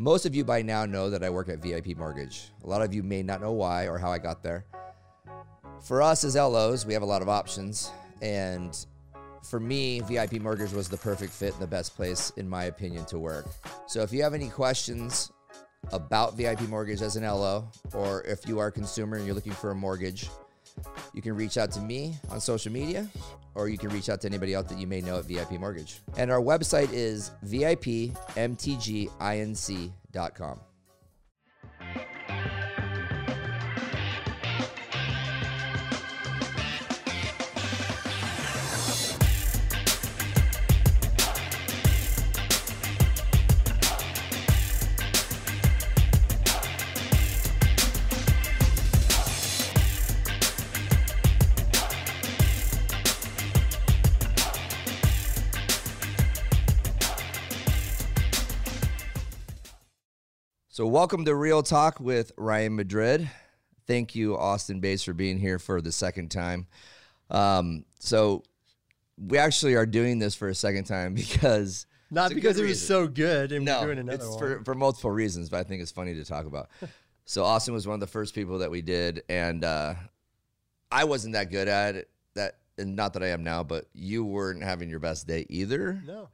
Most of you by now know that I work at VIP Mortgage. A lot of you may not know why or how I got there. For us as LOs, we have a lot of options. And for me, VIP Mortgage was the perfect fit and the best place, in my opinion, to work. So if you have any questions about VIP Mortgage as an LO, or if you are a consumer and you're looking for a mortgage, you can reach out to me on social media, or you can reach out to anybody else that you may know at VIP Mortgage. And our website is VIPMTGINC.com. So, welcome to Real Talk with Ryan Madrid. Thank you, Austin Bates, for being here for the second time. Um, so, we actually are doing this for a second time because not because it was reason. so good and no, we're doing another it's one. For, for multiple reasons, but I think it's funny to talk about. so, Austin was one of the first people that we did, and uh, I wasn't that good at it. That and not that I am now, but you weren't having your best day either. No.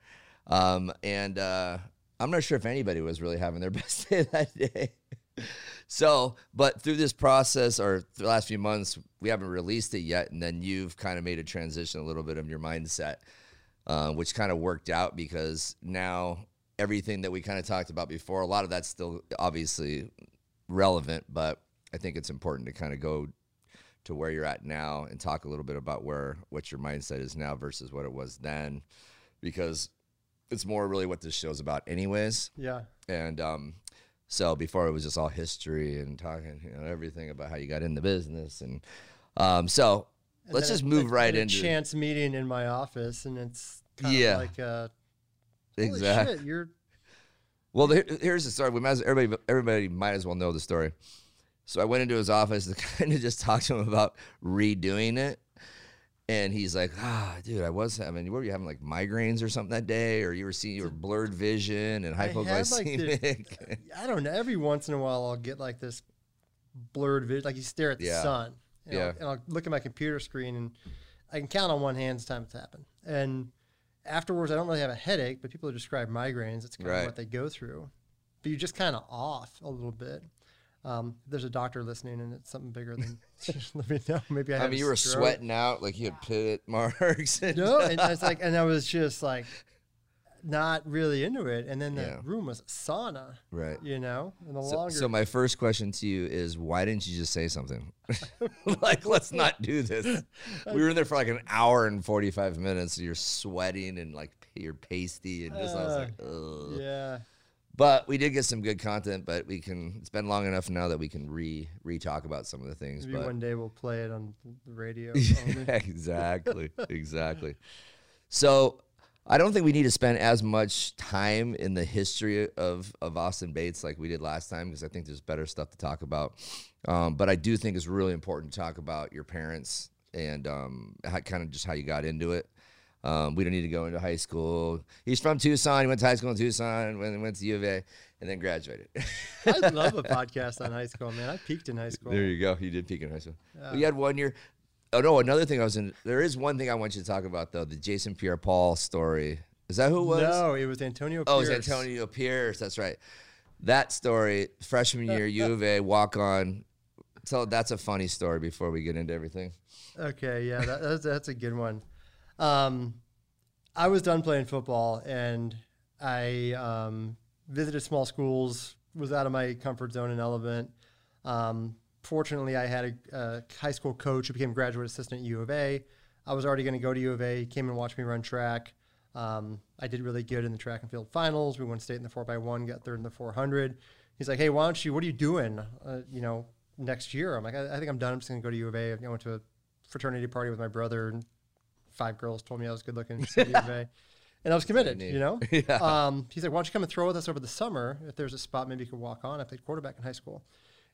Um, and uh, I'm not sure if anybody was really having their best day that day. so, but through this process or the last few months, we haven't released it yet. And then you've kind of made a transition a little bit of your mindset, uh, which kind of worked out because now everything that we kind of talked about before, a lot of that's still obviously relevant, but I think it's important to kind of go to where you're at now and talk a little bit about where what your mindset is now versus what it was then because it's more really what this show's about, anyways. Yeah. And um, so before it was just all history and talking, you know, everything about how you got in the business, and um, so and let's just move right into chance meeting in my office, and it's yeah, like uh, exactly. Shit, you're well. Here's the story. We might as, everybody everybody might as well know the story. So I went into his office to kind of just talk to him about redoing it and he's like, ah, dude, I was having, what were you having, like migraines or something that day? Or you were seeing your blurred vision and hypoglycemic? I, like I don't know. Every once in a while, I'll get like this blurred vision, like you stare at the yeah. sun. And yeah. I'll, and I'll look at my computer screen and I can count on one hand the time it's happened. And afterwards, I don't really have a headache, but people describe migraines. It's kind right. of what they go through. But you're just kind of off a little bit. Um, if there's a doctor listening and it's something bigger than let me know. Maybe I. Have. I mean, you were stroke. sweating out like you had pit marks. And no, and I was like, and I was just like, not really into it. And then the yeah. room was sauna. Right. You know, and the so, longer. So my first question to you is, why didn't you just say something? like, let's not do this. We were in there for like an hour and forty five minutes. And you're sweating and like you're pasty and just uh, I was like, Ugh. yeah. But we did get some good content. But we can. It's been long enough now that we can re re talk about some of the things. Maybe but one day we'll play it on the radio. exactly. Exactly. So I don't think we need to spend as much time in the history of of Austin Bates like we did last time because I think there's better stuff to talk about. Um, but I do think it's really important to talk about your parents and um, how, kind of just how you got into it. Um, we don't need to go into high school. He's from Tucson. He went to high school in Tucson, went, went to U of A, and then graduated. I love a podcast on high school, man. I peaked in high school. There you go. You did peak in high school. Well, you had one year. Oh no! Another thing I was in. There is one thing I want you to talk about though. The Jason Pierre-Paul story. Is that who it was? No, it was Antonio. Oh, Pierce. it was Antonio Pierce. That's right. That story, freshman year, U of A, walk on. So that's a funny story. Before we get into everything. Okay, yeah, that, that's that's a good one. Um, I was done playing football and I um, visited small schools, was out of my comfort zone and element. Um, fortunately, I had a, a, high school coach who became graduate assistant at U of A. I was already going to go to U of A, came and watched me run track. Um, I did really good in the track and field finals. We won state in the 4x1, got third in the 400. He's like, hey, why don't you, what are you doing, uh, you know, next year? I'm like, I, I think I'm done. I'm just going to go to U of A. I went to a fraternity party with my brother and five girls told me I was good looking And I was committed, you know? yeah. um, he's like, why don't you come and throw with us over the summer? If there's a spot, maybe you could walk on. I played quarterback in high school.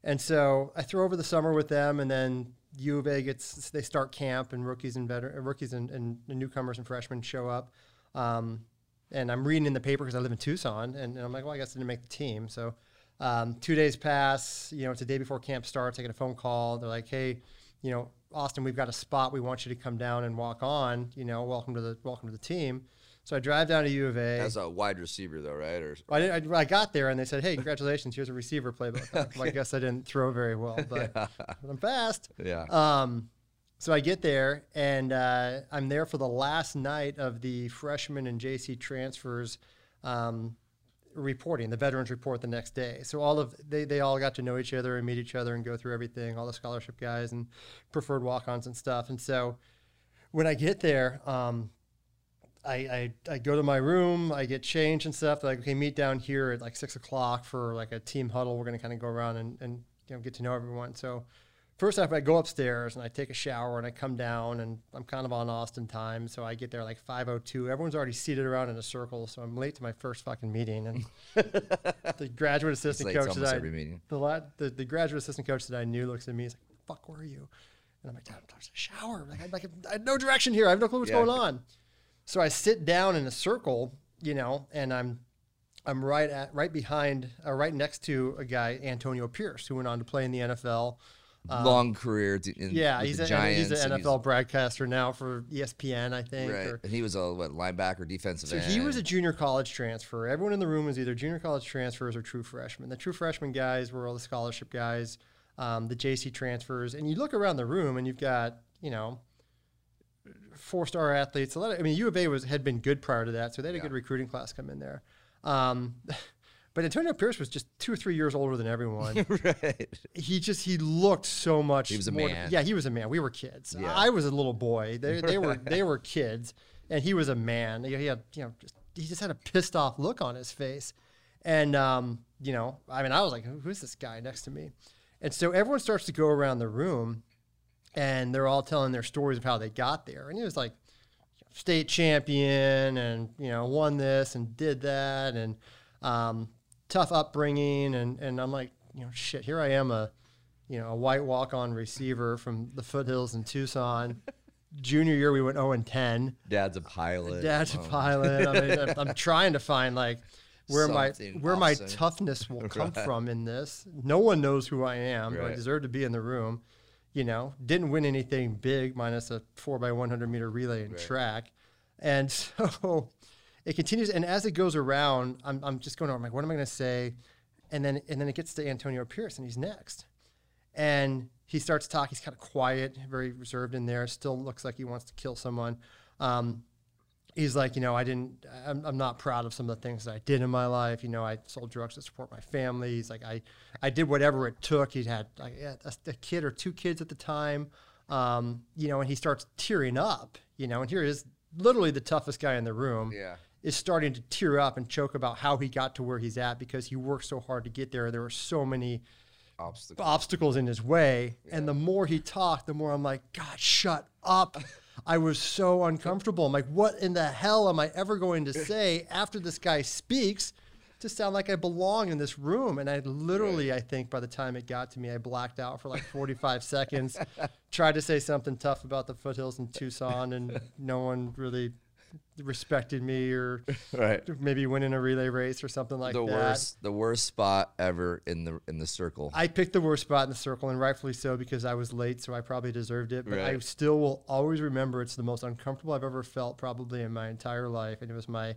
And so I throw over the summer with them, and then U of A gets, they start camp, and rookies and veteran, rookies and, and, and newcomers and freshmen show up. Um, and I'm reading in the paper because I live in Tucson, and, and I'm like, well, I guess I didn't make the team. So um, two days pass. You know, it's the day before camp starts. I get a phone call. They're like, hey, you know, Austin, we've got a spot. We want you to come down and walk on. You know, welcome to the welcome to the team. So I drive down to U of A. As a wide receiver, though, right? Or I, I, I, got there and they said, "Hey, congratulations! Here's a receiver playbook." okay. well, I guess I didn't throw very well, but yeah. I'm fast. Yeah. Um, so I get there and uh, I'm there for the last night of the freshman and JC transfers um, reporting, the veterans report the next day. So all of they, they all got to know each other and meet each other and go through everything, all the scholarship guys and preferred walk-ons and stuff. And so when I get there, um, I, I, I go to my room, I get changed and stuff. They're like, okay, meet down here at like six o'clock for like a team huddle. We're gonna kind of go around and, and you know get to know everyone. So first off, I go upstairs and I take a shower and I come down and I'm kind of on Austin time, so I get there like 5:02. Everyone's already seated around in a circle, so I'm late to my first fucking meeting. And the graduate assistant coach that I, the, the, the graduate assistant coach that I knew looks at me, he's like, "Fuck, where are you?" And I'm like, "I'm a shower. Like, I, like, I have no direction here. I have no clue what's yeah. going on." So I sit down in a circle, you know, and I'm I'm right at right behind, uh, right next to a guy, Antonio Pierce, who went on to play in the NFL. Um, Long career. In, yeah, he's, a, Giants, he's an NFL he's, broadcaster now for ESPN, I think. Right. Or, and he was a what linebacker, defensive so end. he was a junior college transfer. Everyone in the room was either junior college transfers or true freshmen. The true freshman guys were all the scholarship guys, um, the JC transfers, and you look around the room and you've got you know four star athletes. A lot of, I mean, U of A was had been good prior to that, so they had a yeah. good recruiting class come in there. Um, but Antonio Pierce was just two or three years older than everyone. right. He just he looked so much. He was a man. yeah, he was a man. We were kids. Yeah. I was a little boy. They, they were they were kids, and he was a man. He had you know just, he just had a pissed off look on his face, and um, you know I mean I was like who's this guy next to me, and so everyone starts to go around the room and they're all telling their stories of how they got there. And he was like state champion, and you know won this and did that, and um, tough upbringing, and and I'm like, you know, shit, here I am a you know a white walk on receiver from the foothills in Tucson. Junior year, we went 0 and 10. Dad's a pilot. Dad's oh. a pilot. I mean, I'm, I'm trying to find like where Something my where awesome. my toughness will come right. from in this. No one knows who I am, right. but I deserve to be in the room you know, didn't win anything big minus a four by 100 meter relay and right. track. And so it continues. And as it goes around, I'm, I'm just going, I'm like, what am I going to say? And then, and then it gets to Antonio Pierce and he's next. And he starts talking. He's kind of quiet, very reserved in there. Still looks like he wants to kill someone. Um, he's like, you know, I didn't, I'm, I'm not proud of some of the things that I did in my life. You know, I sold drugs to support my family. He's like, I, I did whatever it took. He had a, a kid or two kids at the time, um, you know, and he starts tearing up, you know, and here is literally the toughest guy in the room. Yeah. Is starting to tear up and choke about how he got to where he's at because he worked so hard to get there. There were so many obstacles, obstacles in his way. Yeah. And the more he talked, the more I'm like, God, shut up. I was so uncomfortable. I'm like, what in the hell am I ever going to say after this guy speaks to sound like I belong in this room? And I literally, I think by the time it got to me, I blacked out for like 45 seconds, tried to say something tough about the foothills in Tucson, and no one really respected me or right. maybe winning a relay race or something like the that. worst the worst spot ever in the in the circle. I picked the worst spot in the circle and rightfully so because I was late so I probably deserved it but right. I still will always remember it's the most uncomfortable I've ever felt probably in my entire life and it was my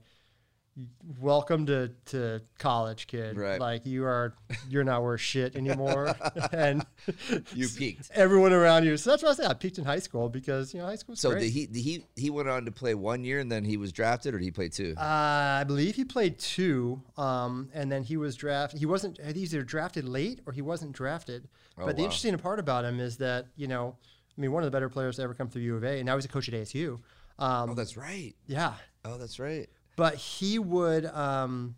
welcome to, to college kid. Right. like you are you're not worth shit anymore. And you peaked. everyone around you so that's what i said i peaked in high school because you know high school so great. did he did he he went on to play one year and then he was drafted or did he play two? Uh, i believe he played two um, and then he was drafted he wasn't he's either drafted late or he wasn't drafted. Oh, but the interesting part about him is that you know i mean one of the better players to ever come through u of a and now he's a coach at asu um, oh that's right. yeah. Oh that's right but he would, um,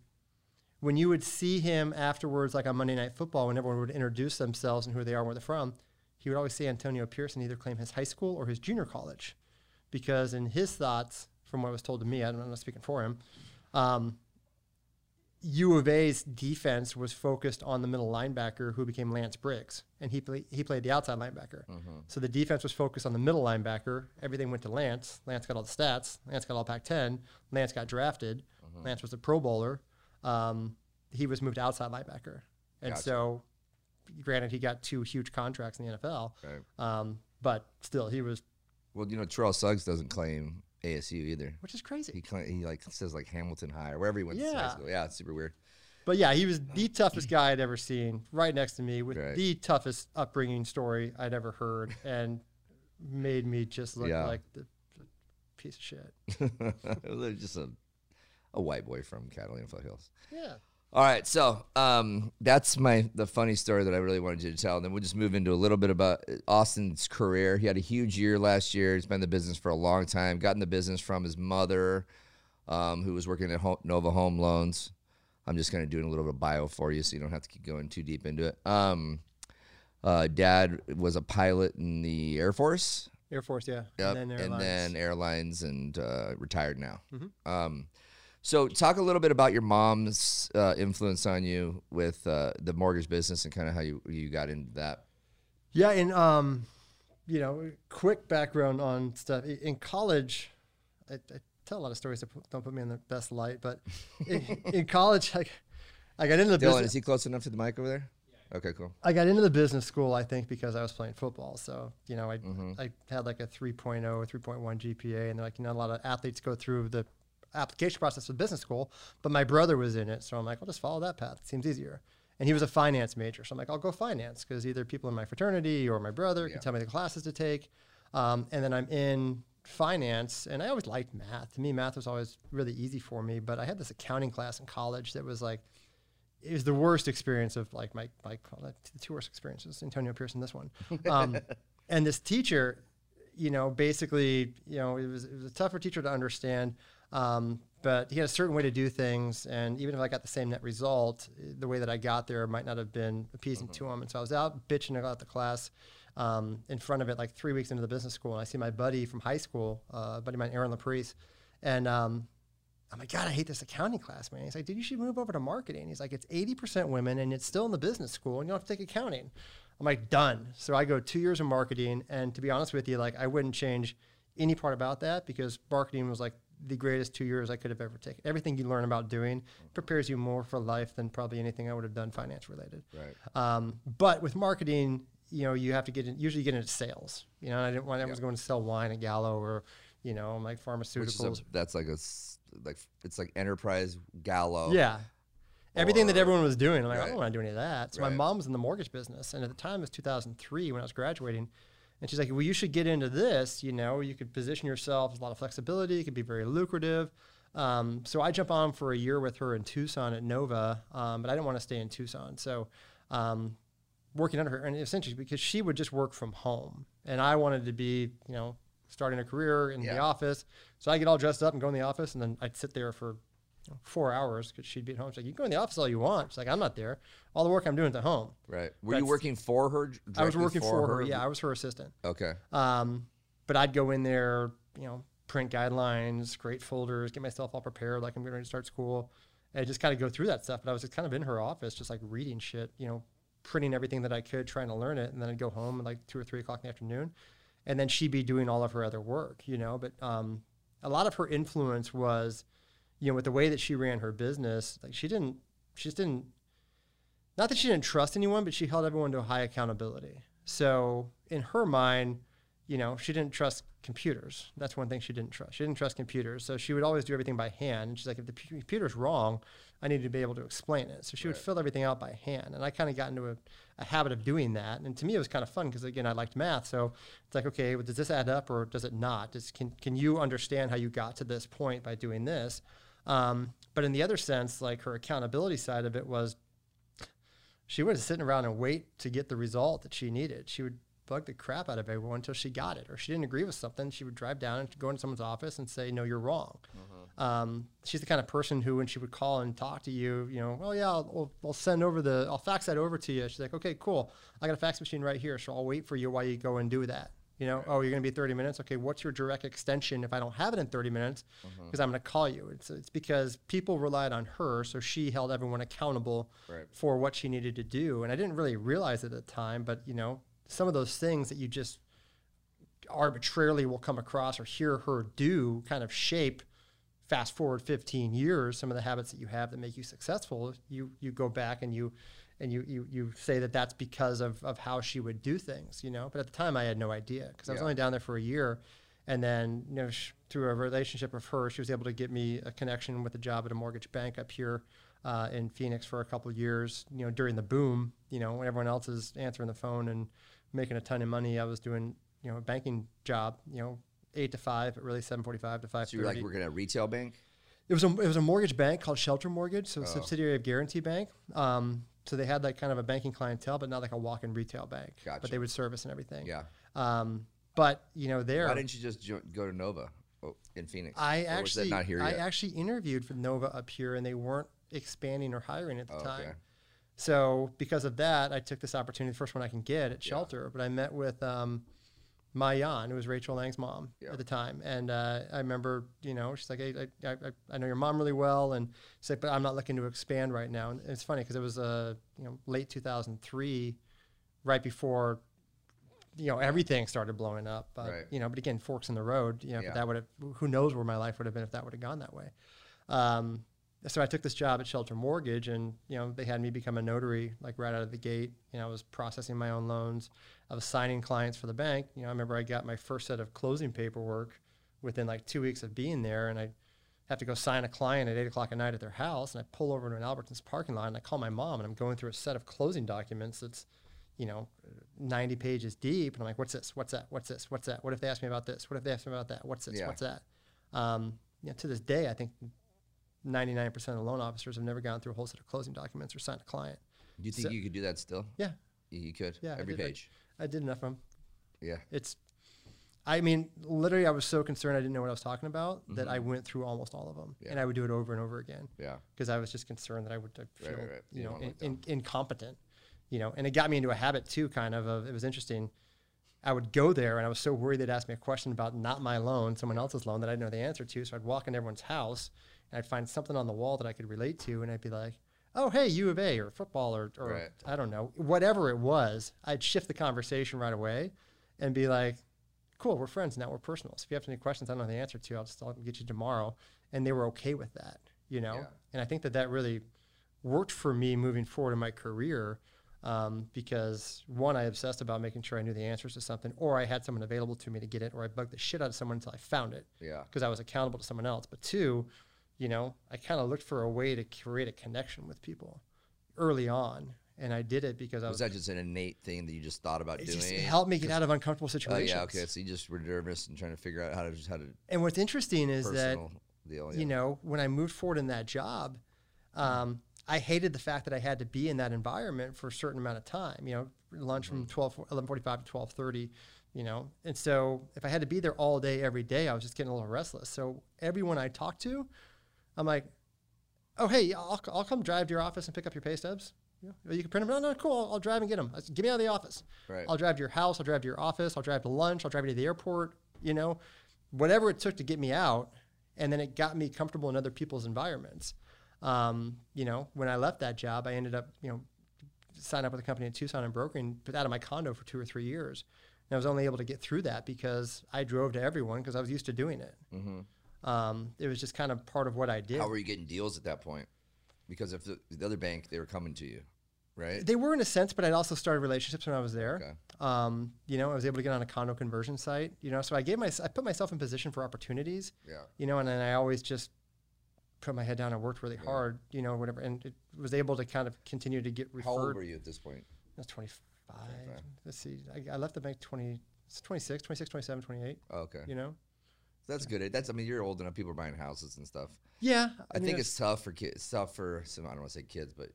when you would see him afterwards, like on Monday Night Football, when everyone would introduce themselves and who they are and where they're from, he would always say Antonio and either claim his high school or his junior college. Because in his thoughts, from what was told to me, I'm not speaking for him, um, U of A's defense was focused on the middle linebacker who became Lance Briggs, and he play, he played the outside linebacker. Mm-hmm. So the defense was focused on the middle linebacker. Everything went to Lance. Lance got all the stats. Lance got all Pac-10. Lance got drafted. Mm-hmm. Lance was a Pro Bowler. Um, he was moved outside linebacker, and Gotcha. so granted he got two huge contracts in the NFL, Right. um, but still he was, Well, you know, Terrell Suggs doesn't claim ASU either. which is He crazy. claim, he like says like Hamilton High or wherever he went to high Yeah. school. Yeah, it's super weird. But yeah, he was the toughest guy I'd ever seen, right next to me, with Right. the toughest upbringing story I'd ever heard, and made me just look Yeah. like the, the piece of shit. just a a white boy from Catalina Foothills. Yeah. All right, so um, that's my the funny story that I really wanted you to tell. And then we'll just move into a little bit about uh, Austin's career. He had a huge year last year. He's been in the business for a long time. Got in the business from his mother, um, who was working at Ho- Nova Home Loans. I'm just going to do a little bit of bio for you, so you don't have to keep going too deep into it. Um, uh, dad was a pilot in the Air Force. Air Force, yeah. Yep. And then and airlines. then airlines and uh, retired now. Mm-hmm. So talk a little bit about your mom's uh, influence on you with uh, the mortgage business and kind of how you you got into that. Yeah, and um, you know, quick background on stuff in college. I, I tell a lot of stories that don't put me in the best light, but in, in college, I, I got into the Dylan, business. is he close enough to the mic over there? Okay, cool. I got into the business school, I think, because I was playing football. So, you know, I, Mm-hmm. I had like a 3.0 or 3.1 GPA, and like, you know, a lot of athletes go through the application process for business school, but my brother was in it. So I'm like, I'll just follow that path. It seems easier. And he was a finance major. So I'm like, I'll go finance because either people in my fraternity or my brother Yeah. can tell me the classes to take. Um, and then I'm in finance, and I always liked math. To me, math was always really easy for me, but I had this accounting class in college that was like, it was the worst experience of like my my the two worst experiences. Antonio Pearson, this one, um, and this teacher, you know, basically, you know, it was it was a tougher teacher to understand. Um, but he had a certain way to do things, and even if I got the same net result, the way that I got there might not have been appeasing to him. And so I was out bitching about the class um, in front of it, like three weeks into the business school, and I see my buddy from high school, uh, buddy of mine, Aaron LaPrice, and um, I'm like, God, I hate this accounting class, man. He's like, dude, you should move over to marketing. He's like, it's 80% women and it's still in the business school and you don't have to take accounting. I'm like, done. So I go two years of marketing. And to be honest with you, like, I wouldn't change any part about that because marketing was like the greatest two years I could have ever taken. Everything you learn about doing prepares you more for life than probably anything I would have done finance related. Right. Um, but with marketing, you know, you have to get in, usually get into sales. You know, I didn't want I was going to sell wine at Gallo or, you know, like pharmaceuticals. a, that's like a like it's like enterprise gallo. Yeah. Everything that everyone was doing, I'm like, I don't want to do any of that. So Right. my mom was in the mortgage business, and at the time it was 2003 when I was graduating, and she's like, "Well, you should get into this. You know, you could position yourself. There's a lot of flexibility. It could be very lucrative." Um, so I jump on for a year with her in Tucson at Nova, um, but I didn't want to stay in Tucson. So um, working under her, and essentially because she would just work from home, and I wanted to be, you know, starting a career in the office. So I get all dressed up and go in the office, and then I'd sit there for know, four hours because she'd be at home. She's like, "You can go in the office all you want." She's like, "I'm not there. All the work I'm doing is at home." Right. Were you working for her? I was working for her. Yeah, I was her assistant. Okay. Um, but I'd go in there, you know, print guidelines, create folders, get myself all prepared, like I'm getting ready to start school, and just kind of go through that stuff. But I was just kind of in her office, just like reading shit, you know, printing everything that I could, trying to learn it, and then I'd go home at like two or three o'clock in the afternoon, and then she'd be doing all of her other work, you know. But um, a lot of her influence was, you know, with the way that she ran her business, like she didn't, she just didn't not that she didn't trust anyone, but she held everyone to a high accountability. So in her mind, you know, she didn't trust computers. That's one thing she didn't trust. She didn't trust computers. So she would always do everything by hand. And she's like, if the p- computer's wrong, I need to be able to explain it. So she would fill everything out by hand. And I kind of got into a, a habit of doing that. And to me, it was kind of fun because, again, I liked math. So it's like, okay, well, does this add up or does it not? Does, can, can you understand how you got to this point by doing this? Um, but in the other sense, like her accountability side of it was she was sitting around and wait to get the result that she needed. She would bug the crap out of everyone until she got it, or she didn't agree with something. She would drive down and go into someone's office and say, "No, you're wrong." Um, she's the kind of person who, when she would call and talk to you, you know, well, yeah, I'll, I'll, I'll send over the, I'll fax that over to you. She's like, okay, cool. I got a fax machine right here, so I'll wait for you while you go and do that. You know, oh, you're going to be 30 minutes. Okay, what's your direct extension if I don't have it in 30 minutes? Mm-hmm. Because I'm going to call you. It's, it's because people relied on her, so she held everyone accountable Right. for what she needed to do. And I didn't really realize it at the time, but you know, some of those things that you just arbitrarily will come across or hear her do kind of shape fast forward 15 years, some of the habits that you have that make you successful, you you go back and you and you you you say that that's because of of how she would do things, you know. But at the time, I had no idea because I was Yeah. only down there for a year, and then you know sh- through a relationship of her, she was able to get me a connection with a job at a mortgage bank up here. Uh, in Phoenix for a couple of years, you know, during the boom, you know, when everyone else is answering the phone and making a ton of money, I was doing, you know, a banking job, you know, eight to five, but really seven forty-five to five So you're like thirty. working at a retail bank. It was a it was a mortgage bank called Shelter Mortgage, so a Oh. subsidiary of Guarantee Bank. Um, so they had like kind of a banking clientele, but not like a walk-in retail bank. Gotcha. But they would service and everything. Yeah. Um, but you know, there Why didn't you just jo- go to Nova oh, in Phoenix? I Or actually not here Yet? I actually interviewed for Nova up here, and they weren't expanding or hiring at the Oh, time. okay. So because of that, I took this opportunity, the first one I can get at Yeah. Shelter. But I met with um, Mayan, who was Rachel Lang's mom Yeah. at the time, and uh, I remember, you know, she's like, hey, I, I, I know your mom really well, and she's like, but I'm not looking to expand right now. And it's funny because it was uh, you know late 2003, right before. You know everything started blowing up, but Right. you know. But again, forks in the road. You know, Yeah. that would have. Who knows where my life would have been if that would have gone that way. Um, so I took this job at Shelter Mortgage, and you know they had me become a notary like right out of the gate. You know, I was processing my own loans. I was signing clients for the bank. You know, I remember I got my first set of closing paperwork within like two weeks of being there, and I have to go sign a client at eight o'clock at night at their house, and I pull over to an Albertsons parking lot, and I call my mom, and I'm going through a set of closing documents that's you know, 90 pages deep. And I'm like, what's this? What's that? What's this? What's that? What if they ask me about this? What if they ask me about that? What's this? Yeah. What's that? Um, you know, to this day, I think 99% of the loan officers have never gone through a whole set of closing documents or signed a client. Do you think so- you could do that still? Yeah, You could. Yeah, I Every did, page. I did enough of them. Yeah. It's, I mean, literally, I was so concerned I didn't know what I was talking about that I went through almost all of them, Mm-hmm. Yeah. and I would do it over and over again Yeah. because I was just concerned that I would uh, feel, right, right. you You know, in, in, incompetent, you know, and it got me into a habit too, kind of. Of it was interesting. I would go there, and I was so worried they'd ask me a question about not my loan, someone else's loan that I didn't know the answer to. So I'd walk in everyone's house, and I'd find something on the wall that I could relate to, and I'd be like, "Oh, hey, U of A or football or, or Right. I don't know, whatever it was." I'd shift the conversation right away, and be like, "Cool, we're friends now. We're personal. So if you have any questions I don't know the answer to, I'll just I'll get you tomorrow." And they were okay with that, you know. Yeah. And I think that that really worked for me moving forward in my career um, because one, I obsessed about making sure I knew the answers to something, or I had someone available to me to get it, or I bugged the shit out of someone until I found it Yeah. because I was accountable to someone else. But two, you know, I kind of looked for a way to create a connection with people early on, and I did it because I Was was. that just an innate thing that you just thought about it doing? just helped me get out of uncomfortable Oh situations. yeah. Okay. So you just were nervous and trying to figure out how to just how to And what's interesting is that deal. Yeah. you know, when I moved forward in that job, um, I hated the fact that I had to be in that environment for a certain amount of time. You know, lunch from 12, 11:45 to twelve thirty. You know, and so if I had to be there all day, every day, I was just getting a little restless. So everyone I talked to, I'm like, "Oh, hey, I'll, I'll come drive to your office and pick up your pay stubs. Yeah, well, you can print them. No, no, cool. I'll, I'll drive and get them. Said, Get me out of the office. Right. I'll drive to your house. I'll drive to your office. I'll drive to lunch. I'll drive you to the airport. You know, whatever it took to get me out, and then it got me comfortable in other people's environments. Um, you know, when I left that job, I ended up, you know, signing up with a company in Tucson and brokering, but out of my condo for two or three years. And I was only able to get through that because I drove to everyone because I was used to doing it. Mm-hmm. Um, it was just kind of part of what I did. How were you getting deals at that point? Because if the, the other bank, they were coming to you, right? They were in a sense, but I'd also started relationships when I was there. Okay. Um, you know, I was able to get on a condo conversion site. You know, so I gave my I put myself in position for opportunities. Yeah. You know, and then I always just put my head down and worked really hard. You know, whatever, and it was able to kind of continue to get referred. How old were you at this point? I was 25. 25. Let's see. I, I left the bank 20, 26, 26, 27, 28. Oh, okay. You know. That's good. That's I mean you're old enough. People are buying houses and stuff. Yeah. I, mean, think it's tough for kids. It's tough for some. I don't want to say kids, but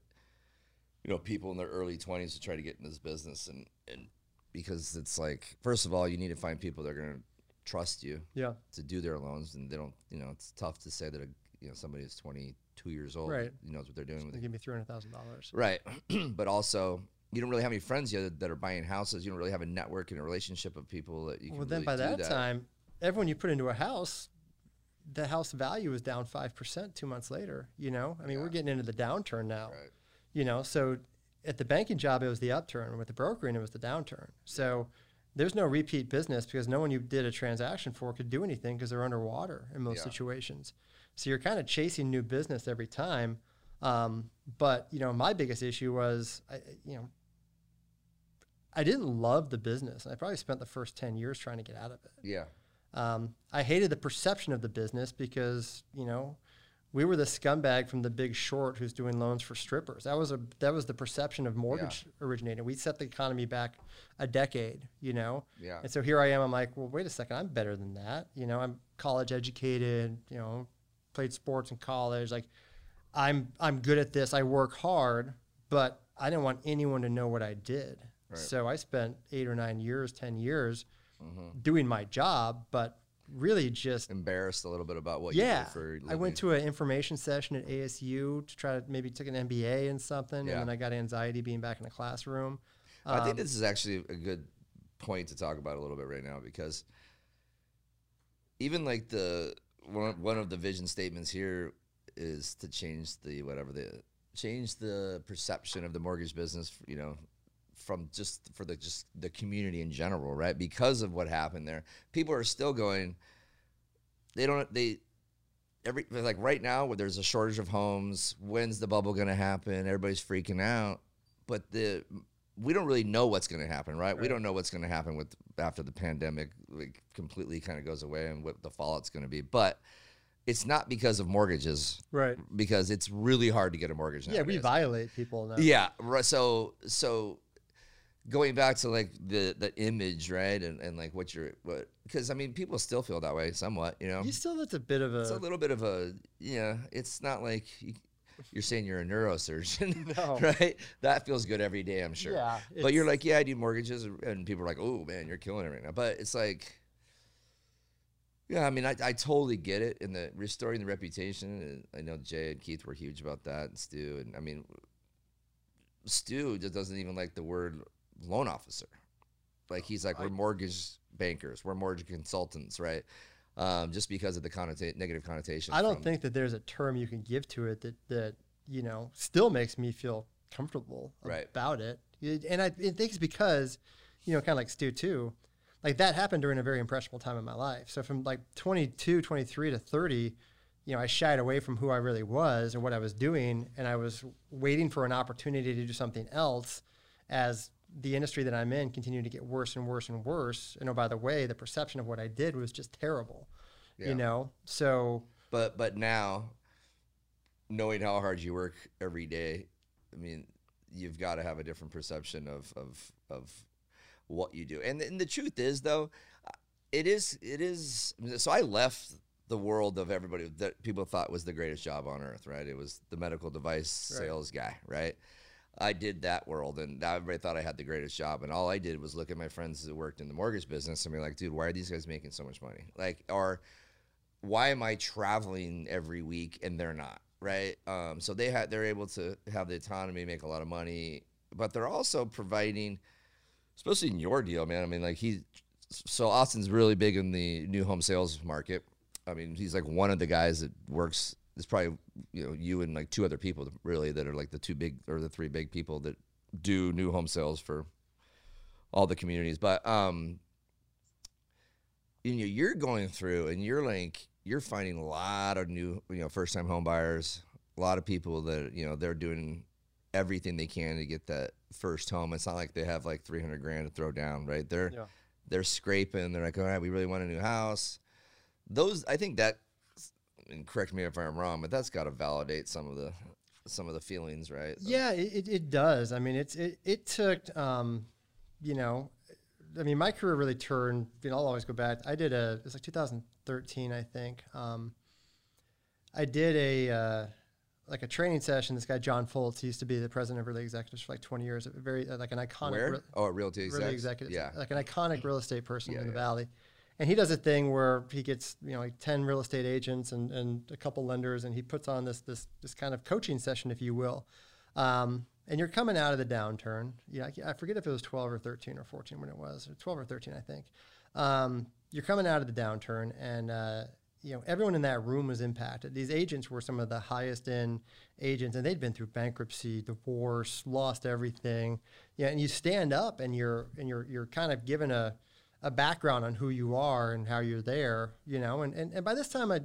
you know, people in their early twenties to try to get in this business, and and because it's like, first of all, you need to find people that are going to trust you Yeah. to do their loans, and they don't. You know, it's tough to say that a you know somebody is 22 years old Right. knows what they're doing with They give me three hundred thousand dollars. Right, but also. You don't really have any friends yet that are buying houses. You don't really have a network and a relationship of people that you can. Well, then really by do that, time, everyone you put into a house, the house value is down five percent two months later. You know, I mean, we're getting into the downturn now. Right. You know, so at the banking job, it was the upturn. With the brokering, it was the downturn. So there's no repeat business because no one you did a transaction for could do anything because they're underwater in most Yeah. situations. So you're kind of chasing new business every time. Um, but you know, my biggest issue was, I, you know, I didn't love the business. I probably spent the first ten years trying to get out of it. Yeah. Um, I hated the perception of the business because you know we were the scumbag from The Big Short who's doing loans for strippers. That was a that was the perception of mortgage yeah. originating. We set the economy back a decade, you know. Yeah. And so here I am. I'm like, well, wait a second. I'm better than that. You know, I'm college educated. You know, played sports in college. Like, I'm I'm good at this. I work hard, but I didn't want anyone to know what I did. Right. So I spent eight or nine years, ten years, mm-hmm. doing my job, but really just embarrassed a little bit about what yeah, you do for I went to an information session at ASU to try to maybe take an MBA in something, yeah. and then I got anxiety being back in a classroom. Um, I think um, this is actually a good point to talk about a little bit right now because even like the one, one of the vision statements here is to change the whatever the change the perception of the mortgage business you know from just for the just the community in general, right? Because of what happened there, people are still going. They don't. They every like right now where there's a shortage of homes. When's the bubble going to happen? Everybody's freaking out, but the we don't really know what's going to happen, right? right? We don't know what's going to happen with after the pandemic like completely kind of goes away and what the fallout's going to be, but it's not because of mortgages, right? Because it's really hard to get a mortgage. Nowadays. Yeah, we violate people now. Yeah, so so going back to like the the image, right, and, and like what you're what because I mean people still feel that way somewhat, you know. You still that's a bit of a. It's a little bit of a yeah. It's not like you, are saying you're a neurosurgeon, no. right? That feels good every day, I'm sure. Yeah. But you're like, yeah, I do mortgages, and people are like, oh man, you're killing it right now. But it's like. Yeah, I mean, I, I totally get it. In the restoring the reputation, I know Jay and Keith were huge about that, and Stu. And I mean, Stu just doesn't even like the word loan officer. Like he's like, we're mortgage bankers, we're mortgage consultants, right? Um, just because of the connota- negative connotation. I don't think that there's a term you can give to it that that you know still makes me feel comfortable right. about it. And I, I think it's because, you know, kind of like Stu too, like that happened during a very impressionable time in my life. So from like 22, 23 to 30, you know, I shied away from who I really was and what I was doing, and I was waiting for an opportunity to do something else as the industry that I'm in continued to get worse and worse and worse. And oh, by the way, the perception of what I did was just terrible. Yeah. You know, so. But but now, knowing how hard you work every day, I mean, you've got to have a different perception of of of what you do. And, and the truth is, though, it is it is. So I left the world of everybody that people thought was the greatest job on earth, right? It was the medical device right. sales guy, right? I did that world, and everybody thought I had the greatest job. And all I did was look at my friends that worked in the mortgage business and be like, dude, why are these guys making so much money? Like, or why am I traveling every week and they're not? Right. Um, so they had they're able to have the autonomy, make a lot of money, but they're also providing, especially in your deal, man. I mean, like he, so Austin's really big in the new home sales market. I mean, he's like one of the guys that works there's probably you know you and like two other people really that are like the two big or the three big people that do new home sales for all the communities. But um, you know, you're going through and you're like you're finding a lot of new you know first time home buyers, a lot of people that you know they're doing everything they can to get that first home. It's not like they have like 300 grand to throw down, right? They're yeah. they're scraping. They're like, all right, we really want a new house. Those I think that and correct me if I'm wrong, but that's got to validate some of the some of the feelings, right? Yeah, it, it does. I mean, it's it it took, um, you know, I mean, my career really turned. You know, I'll always go back. I did a it's like 2013, I think. Um, I did a uh, like a training session. This guy John Fultz, he used to be the president of Realty Executives for like 20 years. Very uh, like an iconic. Where? Re- oh, Realty Executives. Executives. Yeah. Like an iconic real estate person yeah, in the yeah. Valley and he does a thing where he gets you know like 10 real estate agents and, and a couple lenders and he puts on this this this kind of coaching session if you will. Um, and you're coming out of the downturn. Yeah I forget if it was 12 or 13 or 14 when it was or 12 or 13 I think. Um, you're coming out of the downturn and uh, you know everyone in that room was impacted. These agents were some of the highest in agents and they'd been through bankruptcy divorce lost everything. Yeah and you stand up and you're and you're you're kind of given a a background on who you are and how you're there, you know. And, and, and by this time, I,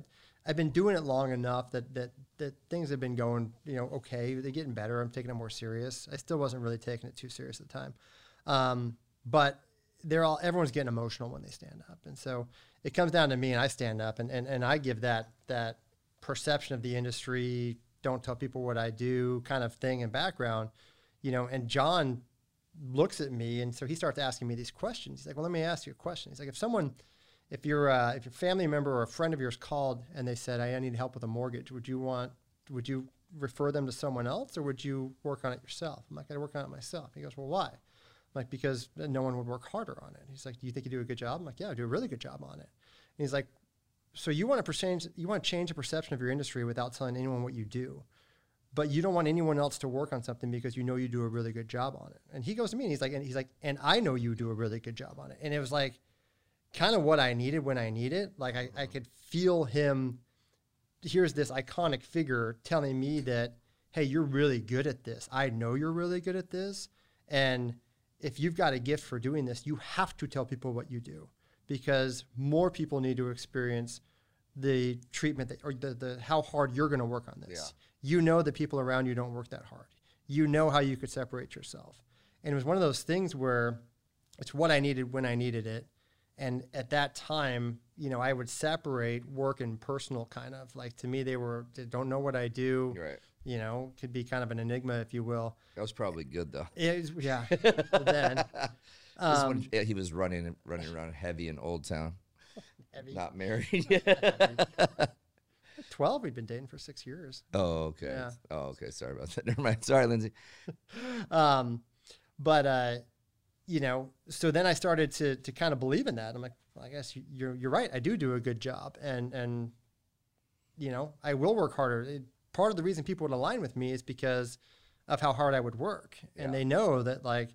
I've been doing it long enough that that that things have been going, you know, okay. They're getting better. I'm taking it more serious. I still wasn't really taking it too serious at the time, um, but they're all everyone's getting emotional when they stand up, and so it comes down to me, and I stand up, and and, and I give that that perception of the industry. Don't tell people what I do, kind of thing, and background, you know. And John looks at me, and so he starts asking me these questions. He's like, "Well, let me ask you a question." He's like, "If someone if your uh, if your family member or a friend of yours called and they said, "I need help with a mortgage," would you want would you refer them to someone else or would you work on it yourself? I'm like, I work on it myself. He goes, Well, why? I'm like, because no one would work harder on it. He's like, Do you think you do a good job? I'm like, Yeah, I do a really good job on it. And he's like, So you want to change you want to change the perception of your industry without telling anyone what you do. But you don't want anyone else to work on something because you know you do a really good job on it. And he goes to me and he's like, and he's like, and I know you do a really good job on it. And it was like, kind of what I needed when I needed. Like I, I uh-huh. could feel him. Here's this iconic figure telling me that, hey, you're really good at this. I know you're really good at this. And if you've got a gift for doing this, you have to tell people what you do because more people need to experience the treatment that, or the, the how hard you're going to work on this. Yeah. You know the people around you don't work that hard. You know how you could separate yourself. And it was one of those things where it's what I needed when I needed it. And at that time you know i would separate work and personal kind of. Like to me they were they don't know what i do right. you know could be kind of an enigma if you will. That was probably good though. Yeah then. Um, when, he was running running around heavy in old town. Heavy. not married 12 we'd been dating for six years oh okay yeah. oh okay sorry about that never mind sorry lindsay um but uh you know, so then I started to to kind of believe in that. I'm like, well, I guess you're you're right. I do do a good job, and and you know, I will work harder. It, part of the reason people would align with me is because of how hard I would work, and yeah. they know that like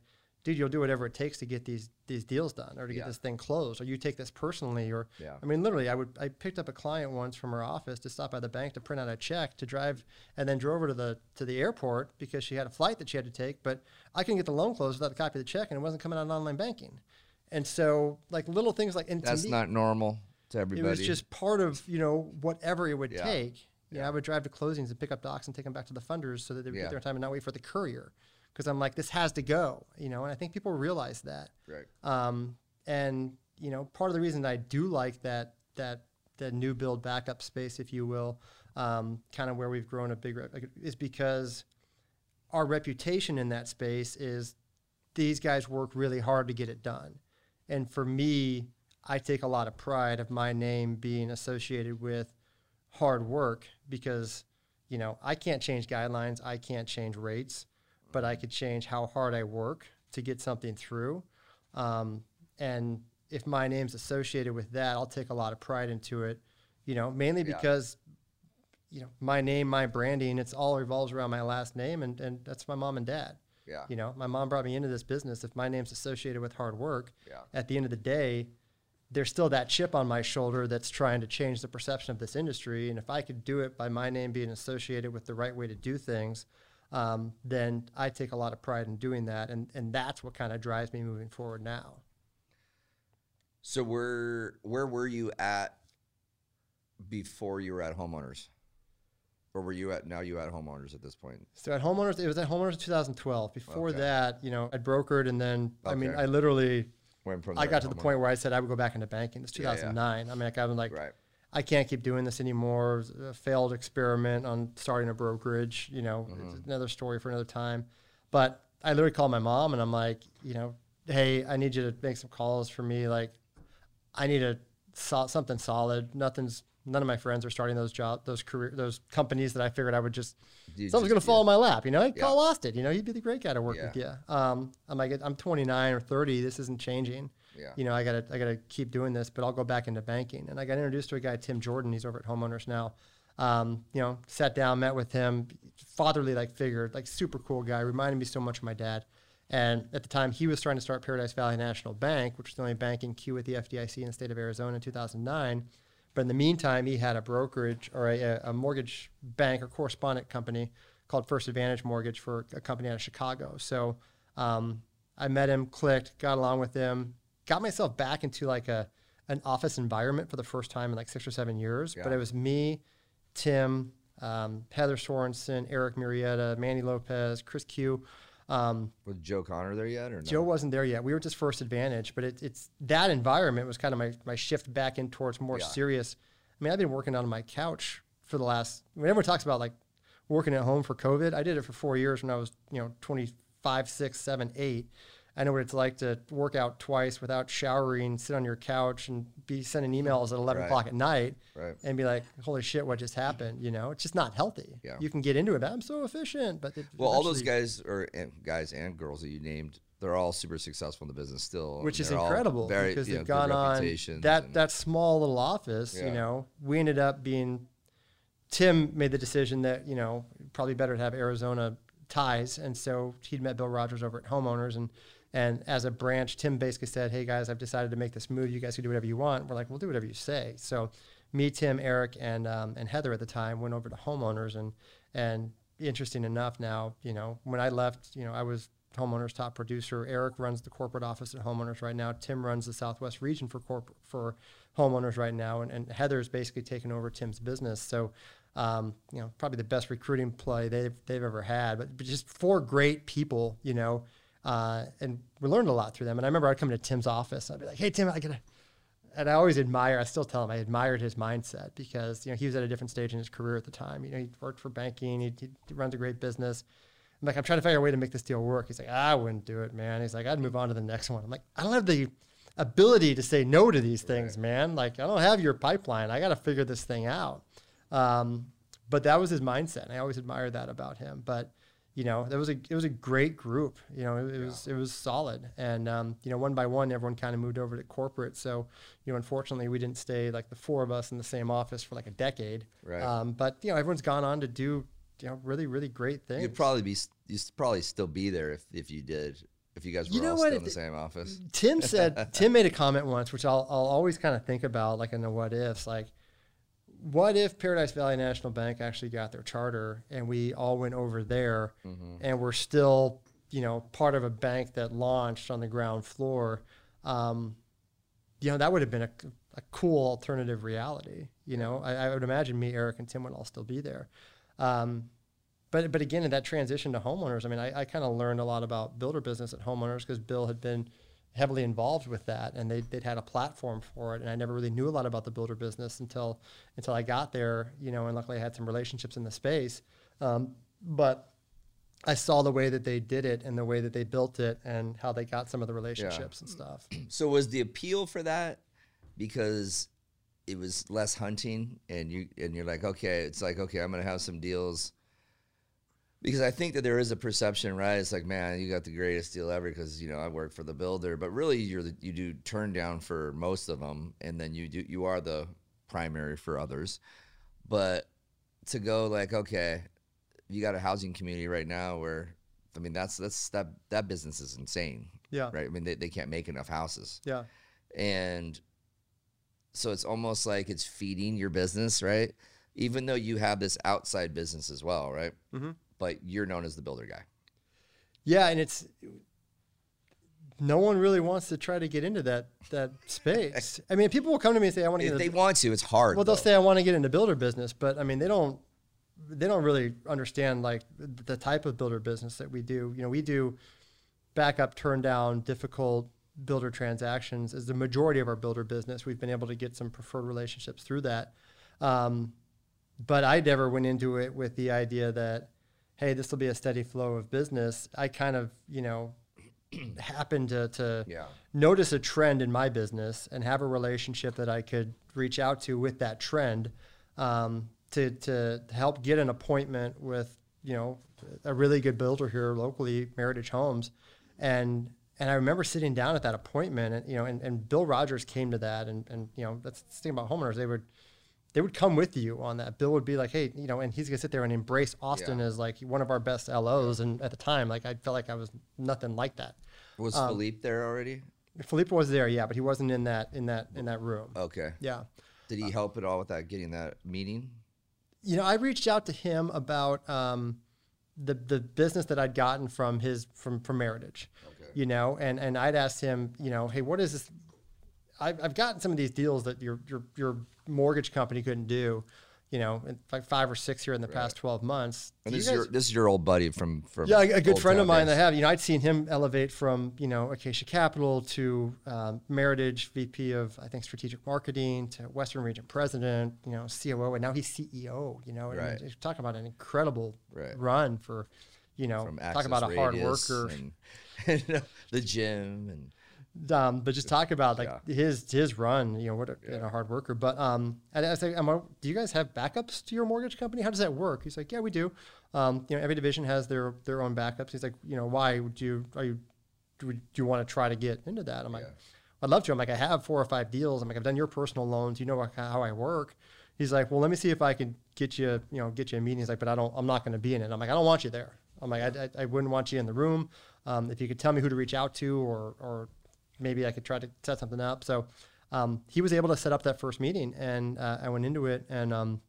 dude, you'll do whatever it takes to get these these deals done or to get yeah. this thing closed, or you take this personally, or yeah. I mean, literally, I would I picked up a client once from her office to stop by the bank to print out a check to drive, and then drove her to the to the airport because she had a flight that she had to take, but I couldn't get the loan closed without a copy of the check, and it wasn't coming out of online banking, and so like little things like and that's me, not normal to everybody. It was just part of you know whatever it would yeah. take. Yeah, I would drive to closings and pick up docs and take them back to the funders so that they would get there in time and not wait for the courier because I'm like, this has to go, you know, and I think people realize that. Right. Um, and you know, part of the reason I do like that that the new build backup space, if you will, um, kind of where we've grown a big rep- is because our reputation in that space is these guys work really hard to get it done, and for me, I take a lot of pride of my name being associated with hard work because you know I can't change guidelines, I can't change rates but I could change how hard I work to get something through. Um, and if my name's associated with that, I'll take a lot of pride into it, you know, mainly yeah. because, you know, my name, my branding, it's all revolves around my last name and, and that's my mom and dad. Yeah. You know, my mom brought me into this business. If my name's associated with hard work, yeah. at the end of the day, there's still that chip on my shoulder that's trying to change the perception of this industry. And if I could do it by my name being associated with the right way to do things, um, then I take a lot of pride in doing that, and and that's what kind of drives me moving forward now. So where where were you at before you were at homeowners? Or were you at now you at homeowners at this point? So at homeowners, it was at homeowners in 2012. Before okay. that, you know, I brokered and then okay. I mean I literally went from I got to the point where I said I would go back into banking. It's 2009. Yeah, yeah. I mean, like, I was like, right. I can't keep doing this anymore. A failed experiment on starting a brokerage. You know, mm-hmm. another story for another time. But I literally called my mom and I'm like, you know, hey, I need you to make some calls for me. Like, I need a so, something solid. Nothing's none of my friends are starting those job those career those companies that I figured I would just you someone's gonna fall yeah. in my lap. You know, yeah. call Austin. You know, he'd be the great guy to work yeah. with. Yeah. Um, I'm like, I'm 29 or 30. This isn't changing yeah. you know, I gotta I gotta keep doing this, but I'll go back into banking. And I got introduced to a guy, Tim Jordan. He's over at Homeowners now. Um, you know, sat down, met with him, fatherly like figure, like super cool guy, reminded me so much of my dad. And at the time, he was trying to start Paradise Valley National Bank, which was the only bank in queue with the FDIC in the state of Arizona in 2009. But in the meantime, he had a brokerage or a, a mortgage bank or correspondent company called First Advantage Mortgage for a company out of Chicago. So um, I met him, clicked, got along with him, got myself back into like a, an office environment for the first time in like six or seven years. But it was me, Tim, um, Heather Sorensen, Eric Murrieta, Manny Lopez, Chris Q. Um, Was Joe Connor there yet or no? Joe wasn't there yet. We were just first advantage, but it, it's that environment was kind of my, my shift back in towards more Yeah. serious. I mean, I've been working on my couch for the last. When everyone talks about like working at home for COVID, I did it for four years when I was you know 25, 6, 7, 8. I know what it's like to work out twice without showering, sit on your couch, and be sending emails at 11 Right. o'clock at night, Right. and be like, "Holy shit, what just happened?" You know, it's just not healthy. Yeah. You can get into it. I'm so efficient, but Well, all those guys or guys and girls that you named, they're all super successful in the business still, which is incredible very, because they've good gone on that and- that small little office. You know, we ended up being. Tim made the decision that you know probably better to have Arizona ties, and so he'd met Bill Rogers over at Homeowners, and and as a branch, Tim basically said, "Hey guys, I've decided to make this move. You guys can do whatever you want." We're like, "We'll do whatever you say." So, me, Tim, Eric, and um, and Heather at the time went over to Homeowners, and and interesting enough, now you know when I left, you know I was homeowners top producer. Eric runs the corporate office at homeowners right now. Tim runs the Southwest region for corp- for homeowners right now, and, and Heather's basically taken over Tim's business. So, um, you know, probably the best recruiting play they've they've ever had. But, but just four great people, you know, uh, and we learned a lot through them. And I remember I'd come to Tim's office. I'd be like, "Hey Tim, I gotta." And I always admire. I still tell him I admired his mindset because you know he was at a different stage in his career at the time. You know, he worked for banking. He, he runs a great business. I'm like, I'm trying to figure out a way to make this deal work. He's like, I wouldn't do it, man. He's like, I'd move on to the next one. I'm like, I don't have the ability to say no to these things, man. Like, I don't have your pipeline. I got to figure this thing out. Um, but that was his mindset. And I always admired that about him. But you know, there was a it was a great group. You know, it, it was it was solid. And um, you know, one by one, everyone kind of moved over to corporate. So you know, unfortunately, we didn't stay like the four of us in the same office for like a decade. Right. Um, but you know, everyone's gone on to do you know really really great things. You'd probably be you'd probably still be there if if you did if you guys were You know all still in the same office. Tim said Tim made a comment once, which I'll I'll always kind of think about, like in the what ifs, like what if Paradise Valley National Bank actually got their charter and we all went over there and we're still you know part of a bank that launched on the ground floor, um, you know that would have been a, a cool alternative reality. You know, I, I would imagine me, Eric, and Tim would all still be there. Um, but but again, in that transition to homeowners, I mean, I, I kind of learned a lot about builder business at homeowners because Bill had been heavily involved with that, and they they'd had a platform for it, and I never really knew a lot about the builder business until until I got there, you know, and luckily I had some relationships in the space, um, but. I saw the way that they did it and the way that they built it and how they got some of the relationships and stuff. So was the appeal for that because it was less hunting and you and you're like, okay, it's like, okay, I'm gonna have some deals. Because I think that there is a perception, right? It's like, man, you got the greatest deal ever because you know I work for the builder, but really you're the, you do turn down for most of them, and then you do you are the primary for others. But to go like, okay, you got a housing community right now where, I mean, that's that's that that business is insane, Yeah. right? I mean, they, they can't make enough houses Yeah. and so it's almost like it's feeding your business, right? Even though you have this outside business as well, right? Mhm. But you're known as the builder guy. Yeah, and it's no one really wants to try to get into that that space. I mean, people will come to me and say, "I want to get." If into they want to, it's hard. well, they'll though. say, "I want to get into builder business," but I mean, they don't they don't really understand like the type of builder business that we do. You know, we do backup, turn down, difficult builder transactions is the majority of our builder business. We've been able to get some preferred relationships through that. Um, but I never went into it with the idea that, hey, this will be a steady flow of business. I kind of, you know, happened to, to Yeah. notice a trend in my business and have a relationship that I could reach out to with that trend um, to, to help get an appointment with, you know, a really good builder here locally, Meritage Homes. And and I remember sitting down at that appointment and, you know, and, and Bill Rogers came to that and, and, you know, that's the thing about homeowners. They would, they would come with you on that. Bill would be like, hey, you know, and he's gonna sit there and embrace Austin Yeah. as like one of our best LOs. And at the time, like I felt like I was nothing like that. Was um, Philippe there already? Philippe was there, yeah, but he wasn't in that in that in that room. Okay. Yeah, Did he help at all with that getting that meeting? you know, I reached out to him about um, the the business that I'd gotten from his from from Meritage, Okay. you know, and and I'd asked him, you know, hey, what is this? I've, I've gotten some of these deals that you're you're your your mortgage company couldn't do, you know, in like five or six here in the past twelve months. And Do this you is your this is your old buddy from from yeah, a a good friend of mine days. that have, you know, I'd seen him elevate from, you know, Acacia Capital to um, Meritage VP of, I think, strategic marketing to Western Region president, you know, COO, and now he's CEO, you know, and Right. you're talking about an incredible Right. run for, you know, from talk about a hard worker. and, and the gym and um, but just talk about like Yeah. his his run, you know, what a, and a hard worker. But um, and I was like, do you guys have backups to your mortgage company? How does that work? He's like, yeah, we do. Um, you know, every division has their their own backups. He's like, you know, why would you are you do, we- do you want to try to get into that? I'm like, I'd love to. I'm like, I have four or five deals. I'm like, I've done your personal loans. You know how I work. He's like, well, let me see if I can get you, you know, get you a meeting. He's like, but I don't, I'm not going to be in it. I'm like, I don't want you there. I'm like, I, I, I wouldn't want you in the room. Um, if you could tell me who to reach out to, or, or maybe I could try to set something up. So um, he was able to set up that first meeting, and uh, I went into it. And um,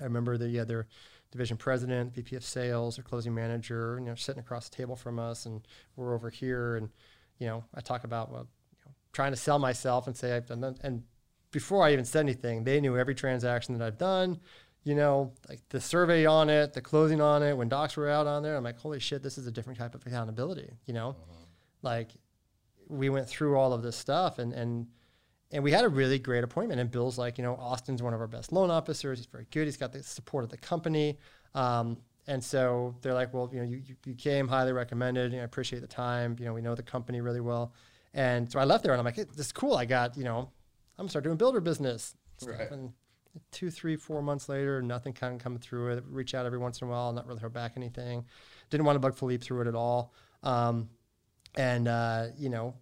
I remember the their division president, VP of sales, or closing manager, you know, sitting across the table from us, and we're over here, and you know, I talk about well, you know, trying to sell myself and say I've done that. And before I even said anything, they knew every transaction that I've done. You know, like the survey on it, the closing on it, when docs were out on there, I'm like, holy shit, this is a different type of accountability. You know, like we went through all of this stuff and and and we had a really great appointment. And Bill's like, you know, Austin's one of our best loan officers. He's very good. He's got the support of the company. Um, and so they're like, well, you know, you, you- came highly recommended. You know, I appreciate the time. You know, we know the company really well. And so I left there and I'm like, hey, this is cool. I got, you know, I'm gonna start doing builder business. Right. And two, three, four months later, nothing kind of coming through it. Reach out every once in a while, not really heard back anything. Didn't want to bug Philippe through it at all. Um, and uh, you know,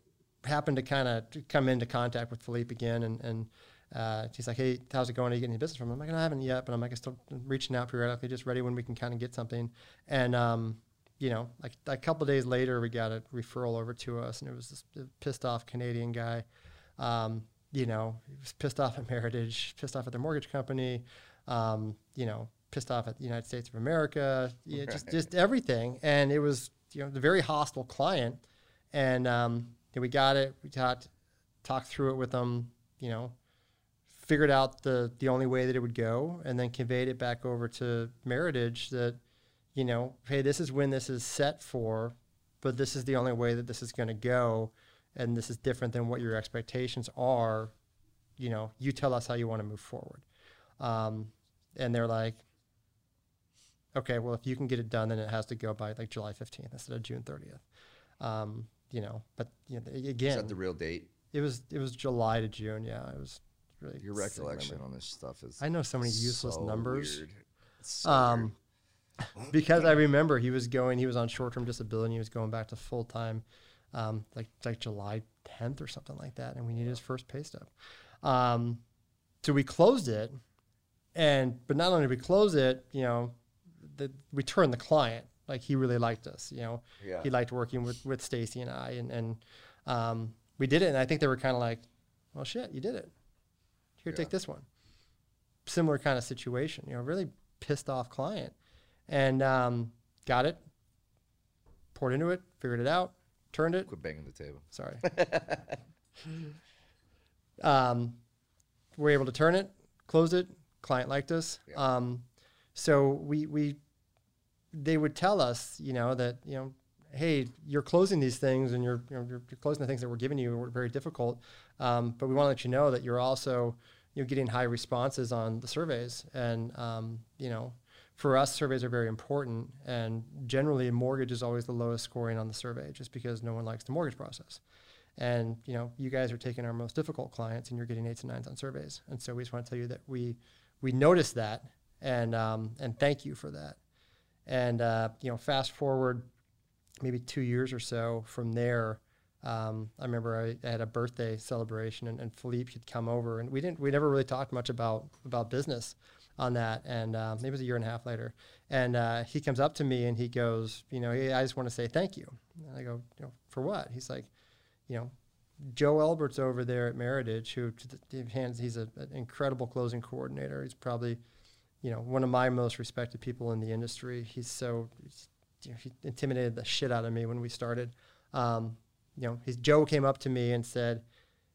happened to kind of come into contact with Philippe again, and and uh, he's like, "Hey, how's it going? Are you getting any business from?" him? I'm like, "I haven't yet, but I'm like, I'm still reaching out periodically, just ready when we can kind of get something." And um, you know, like a couple of days later, we got a referral over to us, and it was this pissed off Canadian guy. Um, you know, he was pissed off at Meritage, pissed off at their mortgage company. Um, you know, pissed off at the United States of America. Yeah, just just everything, and it was you know the very hostile client and um, yeah, we got it. We talked talked through it with them. You know, figured out the the only way that it would go, and then conveyed it back over to Meritage that you know, hey, this is when this is set for, but this is the only way that this is going to go, and this is different than what your expectations are. You know, you tell us how you want to move forward. Um, and they're like, okay, well, if you can get it done, then it has to go by like July 15th instead of June 30th. Um, you know, but you know, is again, that the real date? it was it was July to June. Yeah, it was really Your recollection memory. on this stuff is I know so many useless so numbers. So Um, because I remember he was going, he was on short term disability. And he was going back to full time, um, like like July 10th or something like that, and we needed his first pay stub. Um, so we closed it, and but not only did we close it, you know, the, we turned the client. Like he really liked us, you know. Yeah. He liked working with with Stacy and I, and and um, we did it. And I think they were kind of like, "Well, shit, you did it. Here, Yeah. take this one." Similar kind of situation, you know, really pissed off client, and um, got it, poured into it, figured it out, turned it. Quit banging the table. Sorry. um, we're able to turn it, close it. Client liked us. Yeah. Um, so we we they would tell us, you know, that you know, hey, you're closing these things and you're you know, you're, you're closing the things that we're giving you were very difficult. Um, but we want to let you know that you're also you know getting high responses on the surveys and um, you know. For us, surveys are very important, and generally, mortgage is always the lowest scoring on the survey, just because no one likes the mortgage process. And you know, you guys are taking our most difficult clients, and you're getting eights and nines on surveys. And so we just want to tell you that we we noticed that, and um, and thank you for that. And uh, you know, fast forward maybe two years or so from there. Um, I remember I, I had a birthday celebration, and, and Philippe had come over, and we didn't we never really talked much about about business on that. And uh, it was a year and a half later, and uh, he comes up to me and he goes, you know, hey, I just want to say thank you. And I go, you know, for what? He's like, you know, Joe Elbert's over there at Meritage, who hands he's a, an incredible closing coordinator. He's probably, you know, one of my most respected people in the industry. He's so he's, you know, he intimidated the shit out of me when we started. Um, you know, his Joe came up to me and said,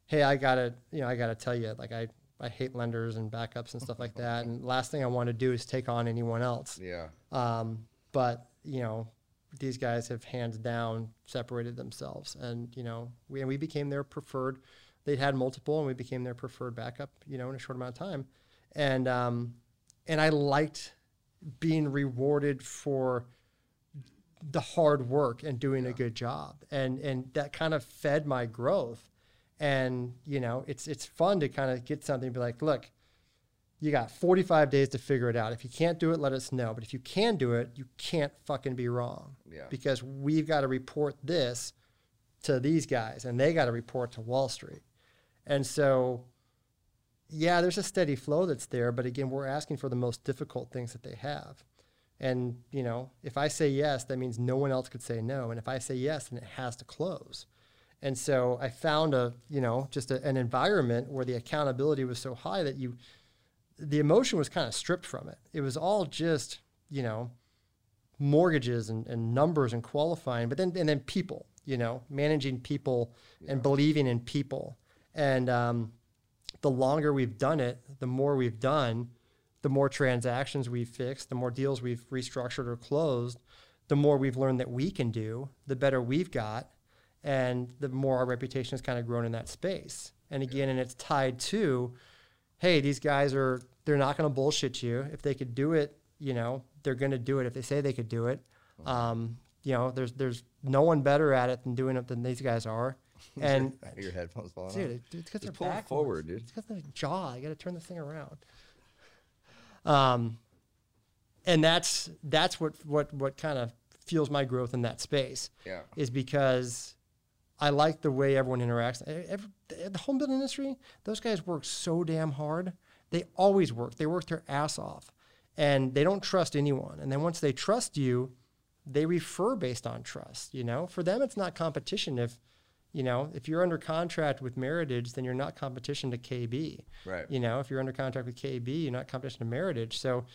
hey, I gotta, you know, I gotta tell you, like I, I hate lenders and backups and stuff like that. And last thing I want to do is take on anyone else. Yeah. Um, but you know, these guys have hands down separated themselves, and you know, we and we became their preferred. They'd had multiple, and we became their preferred backup. You know, in a short amount of time, and um, and I liked being rewarded for the hard work and doing a good job, and and that kind of fed my growth. And you know, it's it's fun to kind of get something and be like, look, you got 45 days to figure it out. If you can't do it, let us know. But if you can do it, you can't fucking be wrong. Yeah. Because we've got to report this to these guys and they got to report to Wall Street. And so, yeah, there's a steady flow that's there. But again, we're asking for the most difficult things that they have. And, you know, if I say yes, that means no one else could say no. And if I say yes, then it has to close. And so I found a, you know, just a, an environment where the accountability was so high that you, the emotion was kind of stripped from it. It was all just, you know, mortgages and, and numbers and qualifying, but then and then people, you know, managing people and believing in people. And um, the longer we've done it, the more we've done, the more transactions we've fixed, the more deals we've restructured or closed, the more we've learned that we can do, the better we've got, and the more our reputation has kind of grown in that space. And again, and it's tied to hey, these guys are they're not going to bullshit you. If they could do it, you know, they're going to do it. If they say they could do it, um, you know, there's there's no one better at it than doing it than these guys are. And your headphones falling dude, off. it- it's because they're pull backwards. forward, dude. It's because the jaw. I got to turn this thing around. Um, and that's that's what what what kind of fuels my growth in that space Yeah. is because I like the way everyone interacts. Every, the home building industry, those guys work so damn hard. They always work. They work their ass off, and they don't trust anyone. And then once they trust you, they refer based on trust. You know, for them, it's not competition. If you know, if you're under contract with Meritage, then you're not competition to KB. Right. You know, if you're under contract with KB, you're not competition to Meritage. So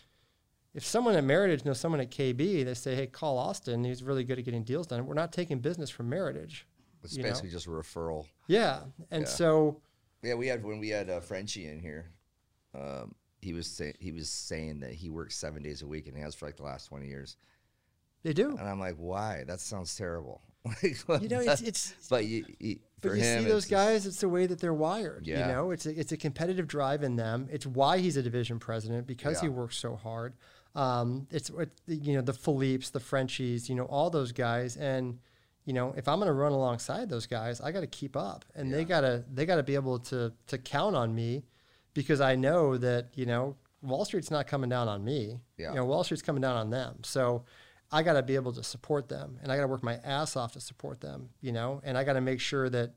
if someone at Meritage knows someone at KB, they say, hey, call Austin. He's really good at getting deals done. We're not taking business from Meritage. It's you know? basically just a referral. Yeah. And Yeah. so, Yeah, we had when we had uh, Frenchie in here. Um, he was say, he was saying that he works seven days a week and he has for like the last twenty years. they do. And I'm like, why? That sounds terrible. You know, it's, it's, but you, you but you him, see those guys, it's the way that they're wired. Yeah. You know, it's a, it's a competitive drive in them. It's why he's a division president because he works so hard. Um, it's what you know the Philippes, the Frenchies, you know, all those guys. And you know, if I'm going to run alongside those guys, I got to keep up, and they gotta they got to be able to to count on me because I know that you know Wall Street's not coming down on me. Yeah. You know, Wall Street's coming down on them. So I got to be able to support them, and I got to work my ass off to support them. You know, and I got to make sure that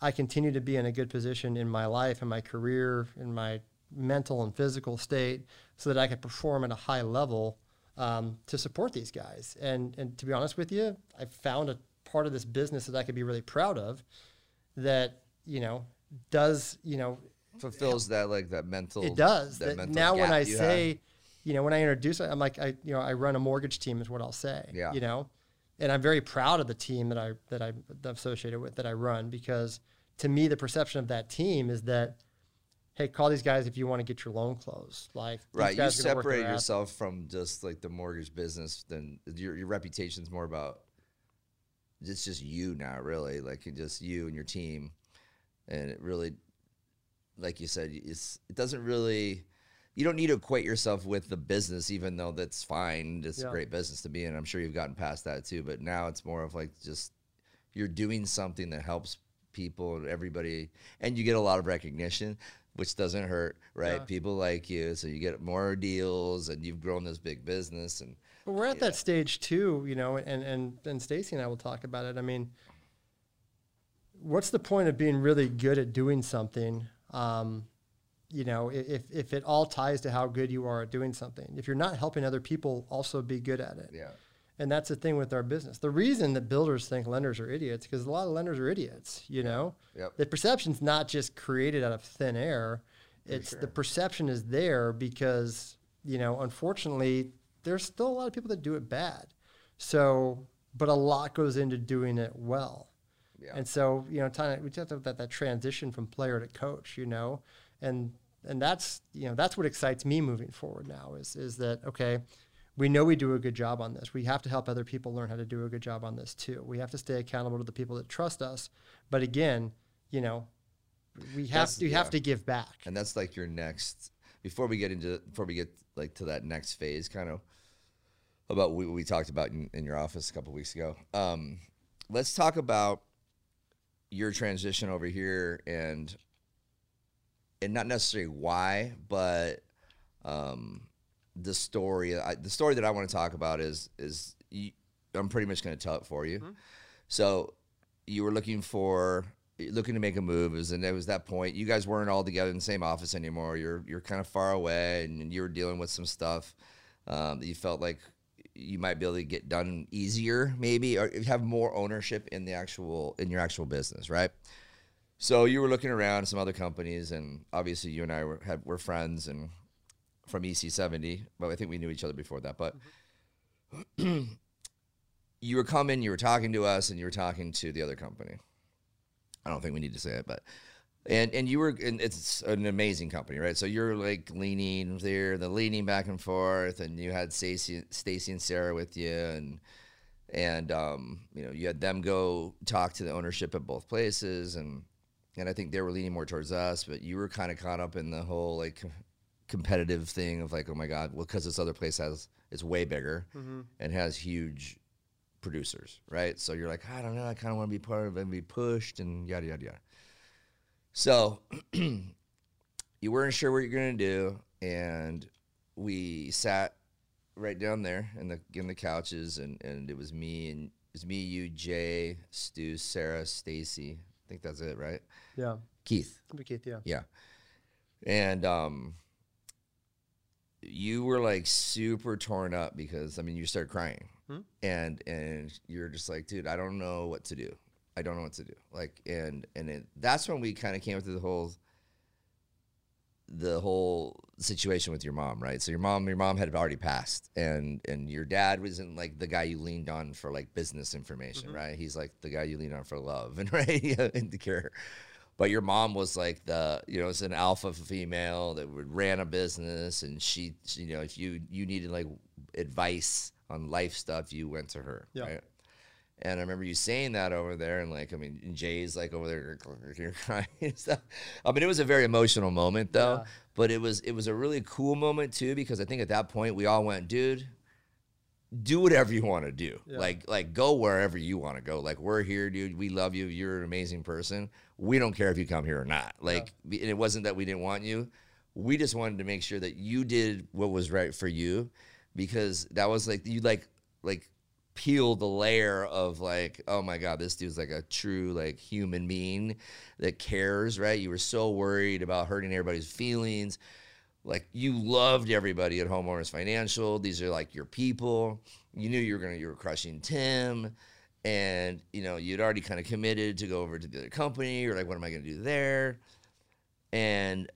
I continue to be in a good position in my life, in my career, in my mental and physical state, so that I can perform at a high level um, to support these guys. And and to be honest with you, I found a part of this business that I could be really proud of. That you know does you know fulfills that like that mental. it does. That That mental now when I say. You know, when I introduce it, I'm like, I, you know, I run a mortgage team is what I'll say. Yeah. You know, and I'm very proud of the team that I that I'm associated with that I run because to me the perception of that team is that, hey, call these guys if you want to get your loan closed. Like right, you guys are gonna work their separate yourself from just like the mortgage business. Then your your reputation's more about it's just you now, really. Like just you and your team, and it really, like you said, it's it doesn't really. You don't need to equate yourself with the business, even though that's fine. It's Yeah. a great business to be in. I'm sure you've gotten past that too. But now it's more of like just you're doing something that helps people and everybody, and you get a lot of recognition, which doesn't hurt, right? Yeah. People like you, so you get more deals, and you've grown this big business, and But we're at that stage too, you know, and and and Stacy and I will talk about it. I mean, what's the point of being really good at doing something? Um, you know, if if it all ties to how good you are at doing something, if you're not helping other people also be good at it, yeah, and that's the thing with our business. The reason that builders think lenders are idiots because a lot of lenders are idiots. You know, Yep. the perception's not just created out of thin air. It's the perception is there because you know, unfortunately, there's still a lot of people that do it bad. So, but a lot goes into doing it well. Yeah. And so, you know, time, we talked about that, that transition from player to coach, you know, and and that's you know that's what excites me moving forward now is is that okay, we know we do a good job on this. We have to help other people learn how to do a good job on this too. We have to stay accountable to the people that trust us. But again, you know, we have That's- to we yeah. have to give back. and that's like your next before we get into before we get like to that next phase kind of about what we talked about in, in your office a couple weeks ago um, let's talk about your transition over here and and not necessarily why but um, the story I, the story that i want to talk about is is you, i'm pretty much going to tell it for you. So you were looking for looking to make a move is and it was that point you guys weren't all together in the same office anymore you're you're kind of far away and you were dealing with some stuff um, that you felt like you might be able to get done easier maybe or have more ownership in the actual in your actual business right so you were looking around some other companies and obviously you and i were had were friends and from ec70 but i think we knew each other before that but you were coming, you were talking to us, and you were talking to the other company. I don't think we need to say it, but and and you were and it's an amazing company, right? So you're like leaning there, the leaning back and forth, and you had Stacy, Stacy and Sarah with you, and and um, you know you had them go talk to the ownership at both places, and and I think they were leaning more towards us, but you were kind of caught up in the whole like competitive thing of like, oh my god, well, because this other place has it's way bigger mm-hmm. and has huge producers, right? So you're like, I don't know, I kind of want to be part of it and be pushed and yada yada yada. So you weren't sure what you're gonna do, and we sat right down there in the in the couches, and and it was me and it was me, you, Jay, Stu, Sarah, Stacy. I think that's it, right? Yeah. Keith. Keith, yeah. Yeah. And um you were like super torn up because I mean you started crying. Hmm? And and you're just like, dude, I don't know what to do. I don't know what to do. Like and and it, that's when we kind of came to the whole the whole situation with your mom, right? So your mom your mom had already passed and and your dad wasn't like the guy you leaned on for like business information, mm-hmm. right? He's like the guy you lean on for love and right and the care but your mom was like the you know it's an alpha female that would ran a business and she, she you know if you you needed like advice on life stuff you went to her Yeah. right and I remember you saying that over there, and like, I mean, and Jay's like over there crying and stuff. I mean, it was a very emotional moment though, Yeah. but it was it was a really cool moment too because I think at that point we all went, dude, do whatever you want to do. Yeah. Like like go wherever you want to go. Like we're here, dude. We love you. You're an amazing person. We don't care if you come here or not. Like and it wasn't that we didn't want you. We just wanted to make sure that you did what was right for you because that was like you like like peel the layer of like oh my god this dude's like a true like human being that cares right? You were so worried about hurting everybody's feelings. Like you loved everybody at homeowners financial. These are like your people. You knew you were gonna you were crushing tim. And you know you'd already kind of committed to go over to the other company. Or like what am i gonna do there? And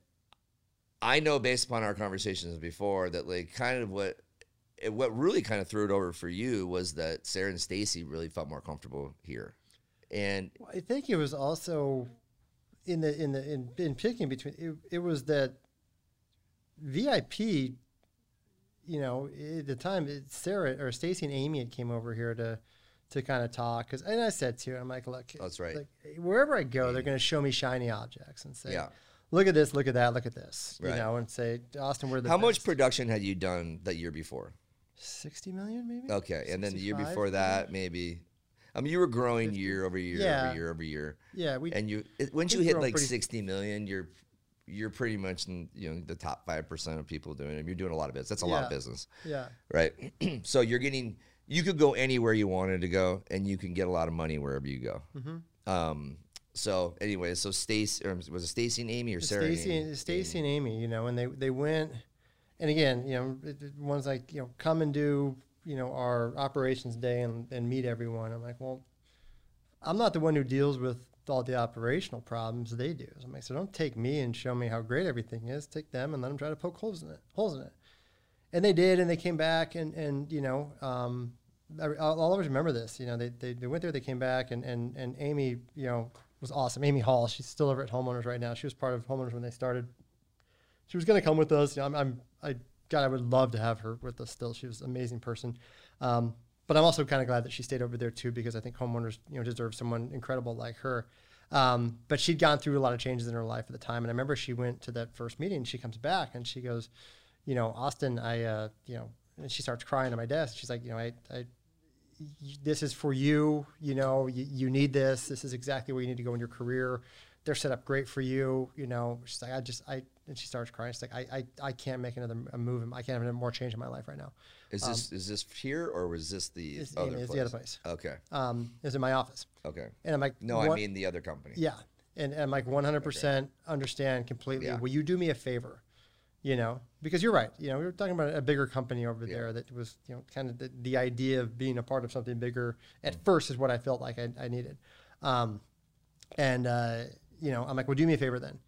i know based upon our conversations before that like kind of what it, what really kind of threw it over for you was that sarah and stacy really felt more comfortable here and Well, I think it was also in the in the in, in picking between it, it was that VIP. You know, at the time, it, Sarah or Stacy and Amy had came over here to to kind of talk because, and I said to her, I'm like, look, That's right. Like wherever I go, they're going to show me shiny objects and say, Yeah. look at this, look at that, look at this, Right. you know, and say, Austin, we're the how much production had you done that year before Sixty million, maybe. Okay, and then the year before that, maybe. I mean, you were growing year over year, Yeah. over year, over year, Yeah, we and you it, once you hit like sixty million, you're you're pretty much in you know the top five percent of people doing it. You're doing a lot of business. That's a lot of business, yeah. right? so you're getting you could go anywhere you wanted to go, and you can get a lot of money wherever you go. Mm-hmm. Um. So anyway, so Stacy was it Stacy and Amy or Sarah? and Stacy Amy? and Stacy and Amy, you know, and they they went, and again, you know, it- it- one's like, you know, come and do, you know, our operations day and, and meet everyone. I'm like, well, I'm not the one who deals with all the operational problems they do. So I'm like, so don't take me and show me how great everything is. Take them and let them try to poke holes in it, holes in it. And they did, and they came back, and and you know, um, I, I'll always remember this. You know, they, they, they went there, they came back, and, and, and Amy, you know, was awesome. Amy Hall, she's still over at Homeowners right now. She was part of Homeowners when they started. She was going to come with us. You know, I'm, I'm, I, God, I would love to have her with us still. She was an amazing person. Um, but I'm also kind of glad that she stayed over there too, because I think homeowners, you know, deserve someone incredible like her. Um, but she'd gone through a lot of changes in her life at the time. And I remember she went to that first meeting. She comes back and she goes, you know, Austin, I, uh, you know, and she starts crying at my desk. She's like, you know, I, I, this is for you. You know, you, you need this. This is exactly where you need to go in your career. They're set up great for you. You know, she's like, I just, I, and she starts crying. She's like, I, I, I can't make another a move. I can't have any more change in my life right now. Is this is this here or was this the It's, other it's place? the other place. Okay. Um, it's in my office. Okay. And I'm like, No, I mean the other company. Yeah. And, and I'm like 100% understand completely. Yeah. Will you do me a favor? You know, because you're right. You know, we were talking about a bigger company over Yeah. there that was, you know, kind of the, the idea of being a part of something bigger at first is what I felt like I, I needed. Um, and, uh, you know, I'm like, well, do me a favor then.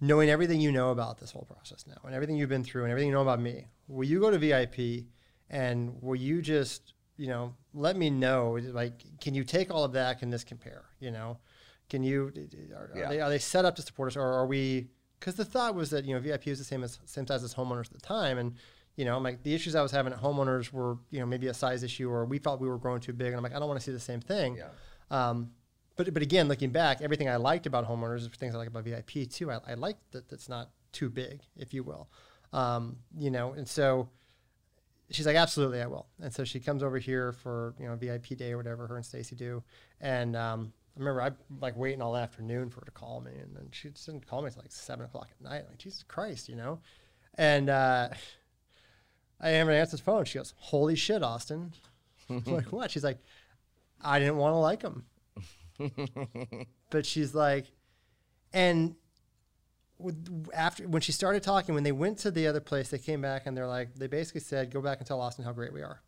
Knowing everything you know about this whole process now and everything you've been through and everything you know about me, will you go to VIP and will you just, you know, let me know, like, can you take all of that? Can this compare? You know, can you, are, Yeah. are, they, are they set up to support us or are we, because the thought was that, you know, VIP was the same as, same size as homeowners at the time. And, you know, I'm like, the issues I was having at homeowners were, you know, maybe a size issue or we felt we were growing too big. And I'm like, I don't want to see the same thing. Yeah. Um, but but again, looking back, everything I liked about homeowners is things I like about VIP too. I, I like that it's not too big, if you will. Um, you know, and so she's like, absolutely, I will. And so she comes over here for you know VIP day or whatever her and Stacy do. And um, I remember I like waiting all afternoon for her to call me, and then she didn't call me until like seven o'clock at night. Like Jesus Christ, you know. And uh, I am answer the phone. She goes, "Holy shit, Austin!" I'm like, "What?" She's like, "I didn't want to like him." but she's like, and after when she started talking, when they went to the other place, they came back and they're like, they basically said, "Go back and tell Austin how great we are.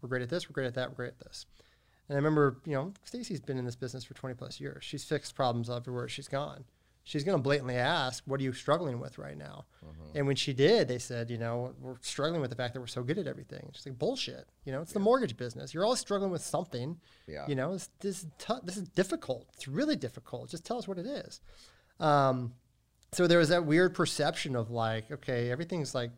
We're great at this. We're great at that. We're great at this." And I remember, you know, Stacy's been in this business for 20 plus years. She's fixed problems everywhere she's gone. She's going to blatantly ask, "What are you struggling with right now?" And when she did, they said, "You know, we're struggling with the fact that we're so good at everything." She's like, "Bullshit. You know, it's the mortgage business. You're always struggling with something. Yeah. You know, this this is this is difficult. It's really difficult. Just tell us what it is." Um, so there was that weird perception of like, okay, everything's like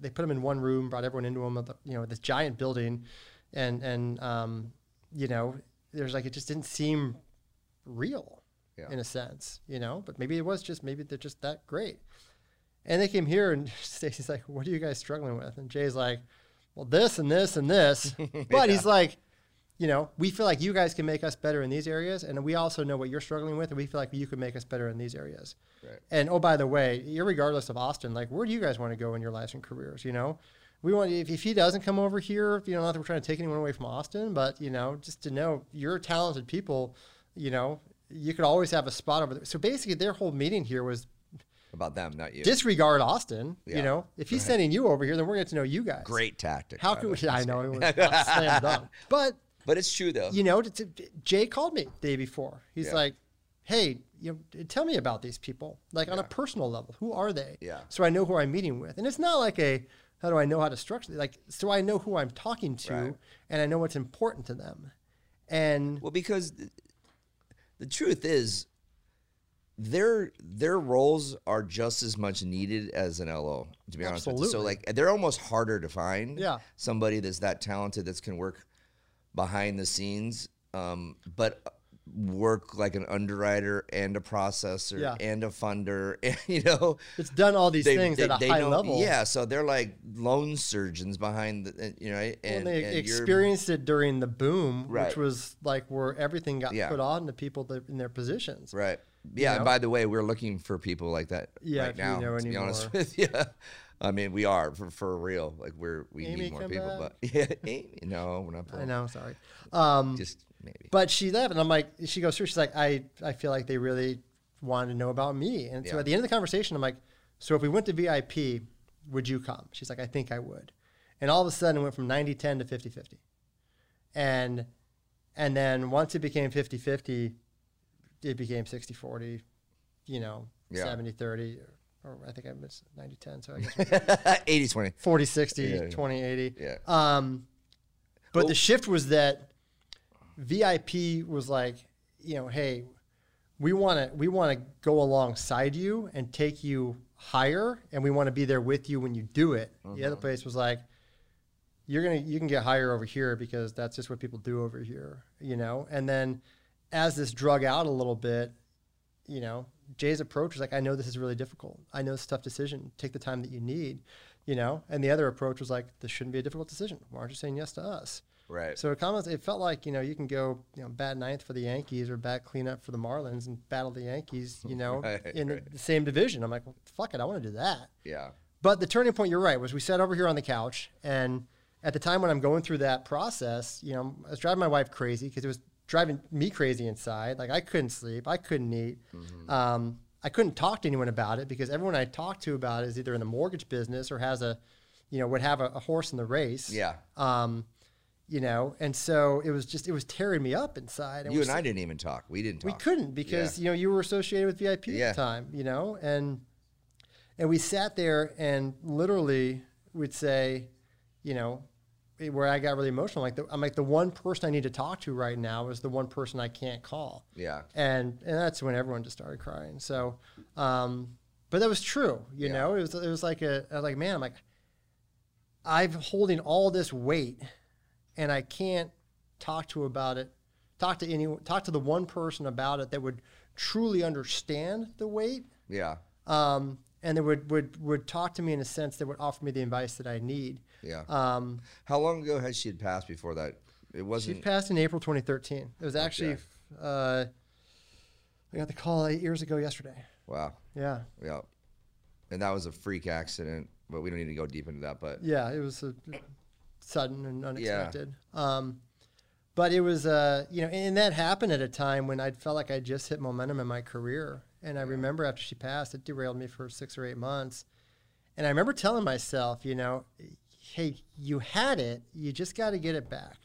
they put them in one room, brought everyone into them, you know, this giant building, and and um, you know, there's like it just didn't seem real Yeah. in a sense, you know. But maybe it was just maybe they're just that great. And they came here, and Stacy's like, "What are you guys struggling with?" And Jay's like, "Well, this and this and this." But he's like, you know, we feel like you guys can make us better in these areas, and we also know what you're struggling with, and we feel like you can make us better in these areas. Right. And oh, by the way, regardless of Austin, like, where do you guys want to go in your lives and careers? You know, we want if, if he doesn't come over here, you know, not that we're trying to take anyone away from Austin, but you know, just to know you're talented people, you know, you could always have a spot over there. So basically, their whole meeting here was About them, not you. disregard Austin. Yeah, You know, if he's sending you over here, then we're going to know you guys. Great tactic. How can we? way. I know it was not slam dunk, but But it's true though. you know, Jay called me the day before. He's Yeah. like, "Hey, you know, tell me about these people, like on a personal level. Who are they? Yeah. So I know who I'm meeting with, and it's not like a how do I know how to structure like so I know who I'm talking to, Right. and I know what's important to them, and Well, because the truth is, their their roles are just as much needed as an LO. To be honest with you, so like they're almost harder to find. Yeah. somebody that's that talented that can work behind the scenes, um, but work like an underwriter and a processor Yeah. and a funder. And, you know, it's done all these they, things they, at a they high level. Yeah, so they're like loan surgeons behind the, you know? Well, and, they and experienced it during the boom, Right. which was like where everything got Yeah. put on to people that, in their positions. Right. Yeah. know? And by the way, we're looking for people like that Yeah, right if you now. know to be honest with you, I mean, we are for, for real. Like we're we Amy, need more people, back. but yeah, Amy, no, we're not. I know. Sorry. Um, Just maybe. But she left, and I'm like, she goes through. She's like, I, I feel like they really wanted to know about me. And so at the end of the conversation, I'm like, so if we went to VIP, would you come? She's like, I think I would. And all of a sudden, it went from 90 10 to 50 50. And, and then once it became 50 50, it became 60 40, you know, Yeah. 70 30, or I think I missed 90 10. So I guess 80 20. 40 60, Yeah, yeah. 20 80. Yeah. Um, But the shift was that VIP was like, you know, hey, we want to we want to go alongside you and take you higher, and we want to be there with you when you do it. The other mm-hmm. place was like, you're gonna you can get higher over here because that's just what people do over here, you know. And then as this drug out a little bit, you know, Jay's approach was like, I know this is really difficult. I know it's a tough decision. Take the time that you need, you know. And the other approach was like, this shouldn't be a difficult decision. Why aren't you saying yes to us? Right. So it it felt like you know you can go you know bat ninth for the Yankees or bat cleanup for the Marlins and battle the Yankees you know Right, in right. the same division. I'm like, well, fuck it, I want to do that. yeah. But the turning point, you're right, was we sat over here on the couch, and at the time when I'm going through that process, you know, I was driving my wife crazy because it was driving me crazy inside. Like I couldn't sleep, I couldn't eat, um, I couldn't talk to anyone about it because everyone I talked to about it is either in the mortgage business or has a, you know, would have a, a horse in the race. Yeah. Um, you know, and so it was just it was tearing me up inside. and You and I didn't even talk. We didn't talk we couldn't because you know you were associated with VIP Yeah. at the time, you know, and and we sat there and literally would say, you know, eh, where I got really emotional, like the, I'm like the one person I need to talk to right now is the one person I can't call, Yeah. and and that's when everyone just started crying. So, um, but that was true, you Yeah. know, it was it was like a I was like man, I'm like I'm holding all this weight, and I can't talk to about it. Talk to anyone, talk to the one person about it that would truly understand the weight, Yeah. um, and that would, would would talk to me in a sense that would offer me the advice that I need. Yeah. Um, How long ago had she had passed before that? It wasn't. She passed in April 2013. It was actually Okay. uh, I got the call eight years ago yesterday. wow. Yeah, Yeah. And that was a freak accident, but we don't need to go deep into that. But yeah, it was a sudden and unexpected. Um, but it was, uh, you know, and that happened at a time when I felt like I just hit momentum in my career. And I remember after she passed, it derailed me for six or eight months. And I remember telling myself, you know, hey, you had it, you just got to get it back.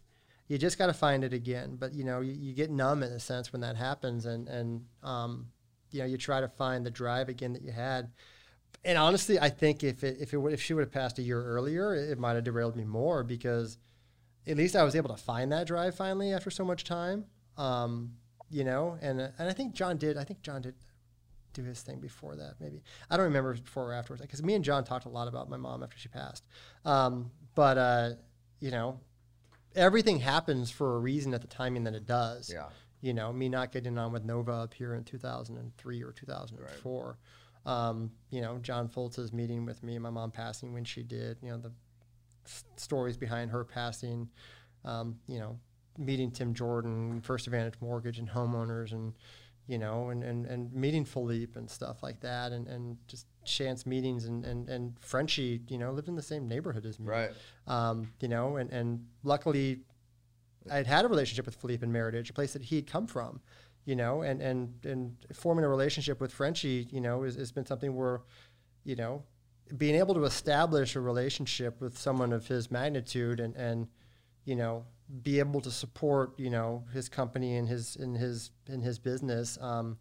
You just got to find it again. But you know, you, you get numb in a sense when that happens, and and um, you know, you try to find the drive again that you had. And honestly, I think if it, if it would, if she would have passed a year earlier, it, it might have derailed me more because at least I was able to find that drive finally after so much time. Um, you know, and and I think John did. I think John did do his thing before that. Maybe I don't remember if it was before or afterwards because me and John talked a lot about my mom after she passed. Um, but uh, you know, everything happens for a reason at the timing that it does. yeah. You know, me not getting on with Nova up here in 2003 or 2004. Um, you know, John Foltz's meeting with me, my mom passing when she did. You know, the s- stories behind her passing. Um, you know, meeting Tim Jordan, First Advantage Mortgage and homeowners, and you know, and, and, and meeting Philippe and stuff like that, and, and just chance meetings and, and, and Frenchie, you know, lived in the same neighborhood as me Right. um, you know, and, and luckily I had had a relationship with Philippe in Meritage, a place that he'd come from, you know, and, and, and forming a relationship with Frenchie, you know, has, been something where, you know, being able to establish a relationship with someone of his magnitude and, and, you know, be able to support, you know, his company and his, in his, in his business. Um,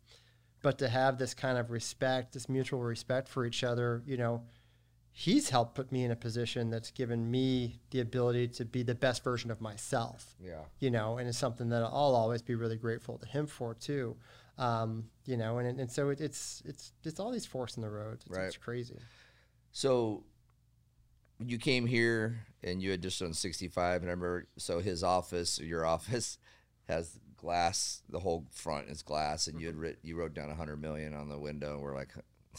but to have this kind of respect, this mutual respect for each other, you know, he's helped put me in a position that's given me the ability to be the best version of myself Yeah. you know and it's something that i'll always be really grateful to him for too um, you know and, and so it, it's it's it's all these forks in the road it's, Right. it's crazy So you came here and you had just done 65. And I remember, so his office, your office, has glass. The whole front is glass, and you had writ, you wrote down 100 million on the window. And we're like,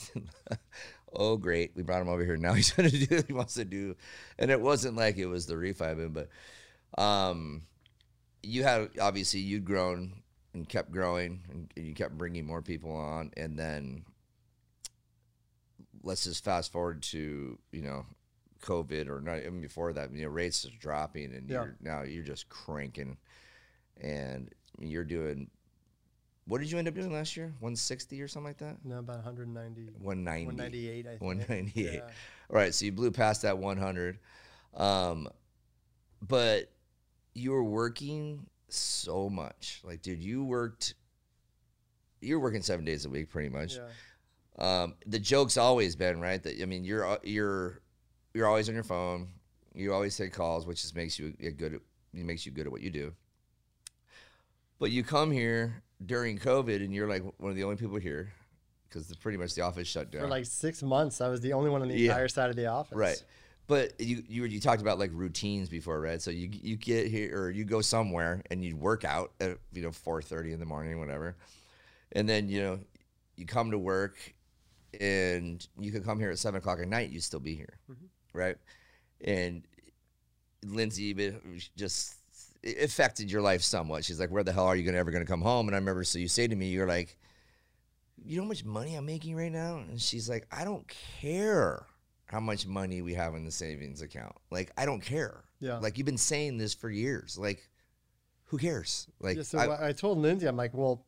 oh great, we brought him over here. Now he's gonna do. What he wants to do, and it wasn't like it was the refi but um, you had obviously you'd grown and kept growing, and, and you kept bringing more people on, and then let's just fast forward to you know COVID or not even before that. You know, rates are dropping, and Yeah. you're now you're just cranking, and you're doing. What did you end up doing last year? 160 or something like that? no about 190 190. 198 i think 198. Yeah. All right, so you blew past that 100. Um, but you were working so much. Like, dude, you worked. You're working seven days a week, pretty much. yeah Um, the joke's always been right that I mean, you're you're you're always on your phone. You always take calls, which just makes you a good it makes you good at what you do. But you come here during COVID, and you're like one of the only people here because pretty much the office shut down. For like six months, I was the only one on the Yeah. entire side of the office. Right. But you you you talked about like routines before, right? So you you get here or you go somewhere and you work out at you know four thirty in the morning, whatever, and then you know you come to work and you could come here at seven o'clock at night, you still be here, mm-hmm. right? And Lindsay just affected your life somewhat. She's like, "Where the hell are you gonna ever gonna come home?" And I remember, so you say to me, "You're like." You know how much money I'm making right now? And she's like, I don't care how much money we have in the savings account. Like, I don't care. Yeah. Like, you've been saying this for years. Like, who cares? Like, Yeah, so I- I, told Lindsay, I'm like, well,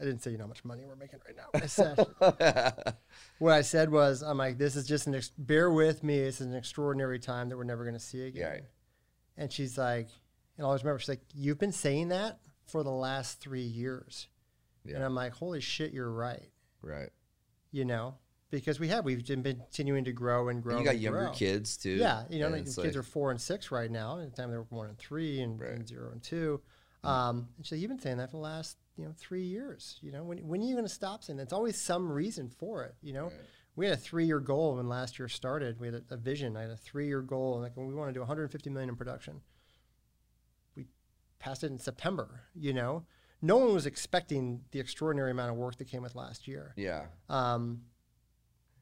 I didn't say you know how much money we're making right now. I said, what I said was, I'm like, this is just an, ex- bear with me. This is an extraordinary time that we're never going to see again. Right. And she's like, and I always remember, she's like, you've been saying that for the last three years. And I'm like, holy shit, you're right. right. You know, because we have, we've been continuing to grow and grow. And you got and younger grow. kids too. Yeah, you know, like kids like- are four and six right now. At the time they were one and three, and, Right. and zero and two. Um, and so you've been saying that for the last you know three years. You know, when when are you going to stop saying that? It's always some reason for it. You know, Right. we had a three year goal when last year started. We had a, a vision. I had a three year goal, and like we want to do 150 million in production. Passed it in September. You know, no one was expecting the extraordinary amount of work that came with last year. Yeah. Um,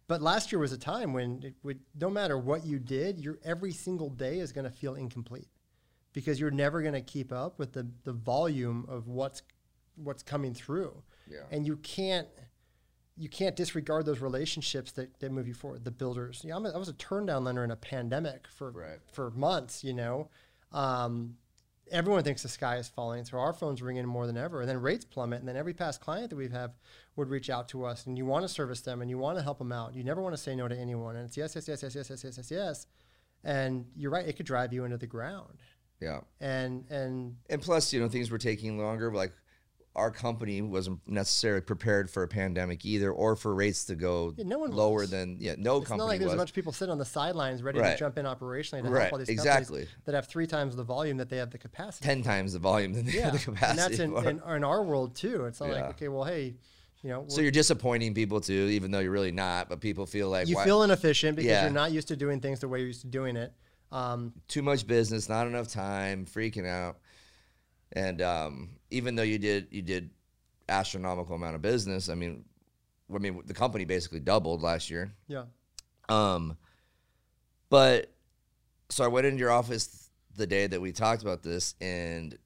but last year was a time when it would, no matter what you did, your every single day is going to feel incomplete because you're never going to keep up with the, the volume of what's what's coming through, Yeah. and you can't you can't disregard those relationships that, that move you forward. The builders, you know, I'm a, I was a turn down lender in a pandemic for Right. for months. You know, um, everyone thinks the sky is falling, so our phones ring in more than ever, and then rates plummet, and then every past client that we have would reach out to us, and you want to service them, and you want to help them out. You never want to say no to anyone, and it's yes, yes, yes, yes, yes, yes, yes, yes, yes. And you're right; it could drive you into the ground. Yeah. And and And plus, you know, things were taking longer. Like, our company wasn't necessarily prepared for a pandemic either, or for rates to go Yeah, no lower was. than yeah. No it's company not like there's was. a bunch of people sitting on the sidelines ready Right. to jump in operationally to Right, help all these exactly. companies that have three times the volume that they have the capacity. ten times the volume than they yeah, have the capacity and that's in, for. in, in our world too. It's not Yeah. like okay, well, hey, you know, so you're disappointing people too, even though you're really not. But people feel like you why- feel inefficient because you're not used to doing things the way you're used to doing it. Um, too much business, not enough time, freaking out. And um, even though you did you did astronomical amount of business, I mean, I mean the company basically doubled last year. yeah, Um, but so I went into your office the day that we talked about this, and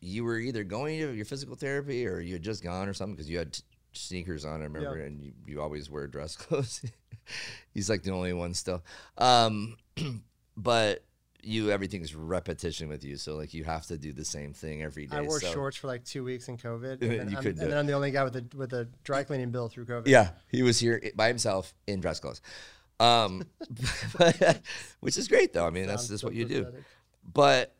you were either going to your physical therapy or you had just gone or something because you had t- sneakers on. I remember, Yeah. and you, you always wear dress clothes. He's like the only one still. Um, but you everything's repetition with you, so like you have to do the same thing every day. I wore so- shorts for like two weeks in COVID, and, then, I'm, couldn't and then. I'm the only guy with a with a dry cleaning bill through COVID. Yeah, he was here by himself in dress clothes, um, which is great though. I mean, that's just so what you do. But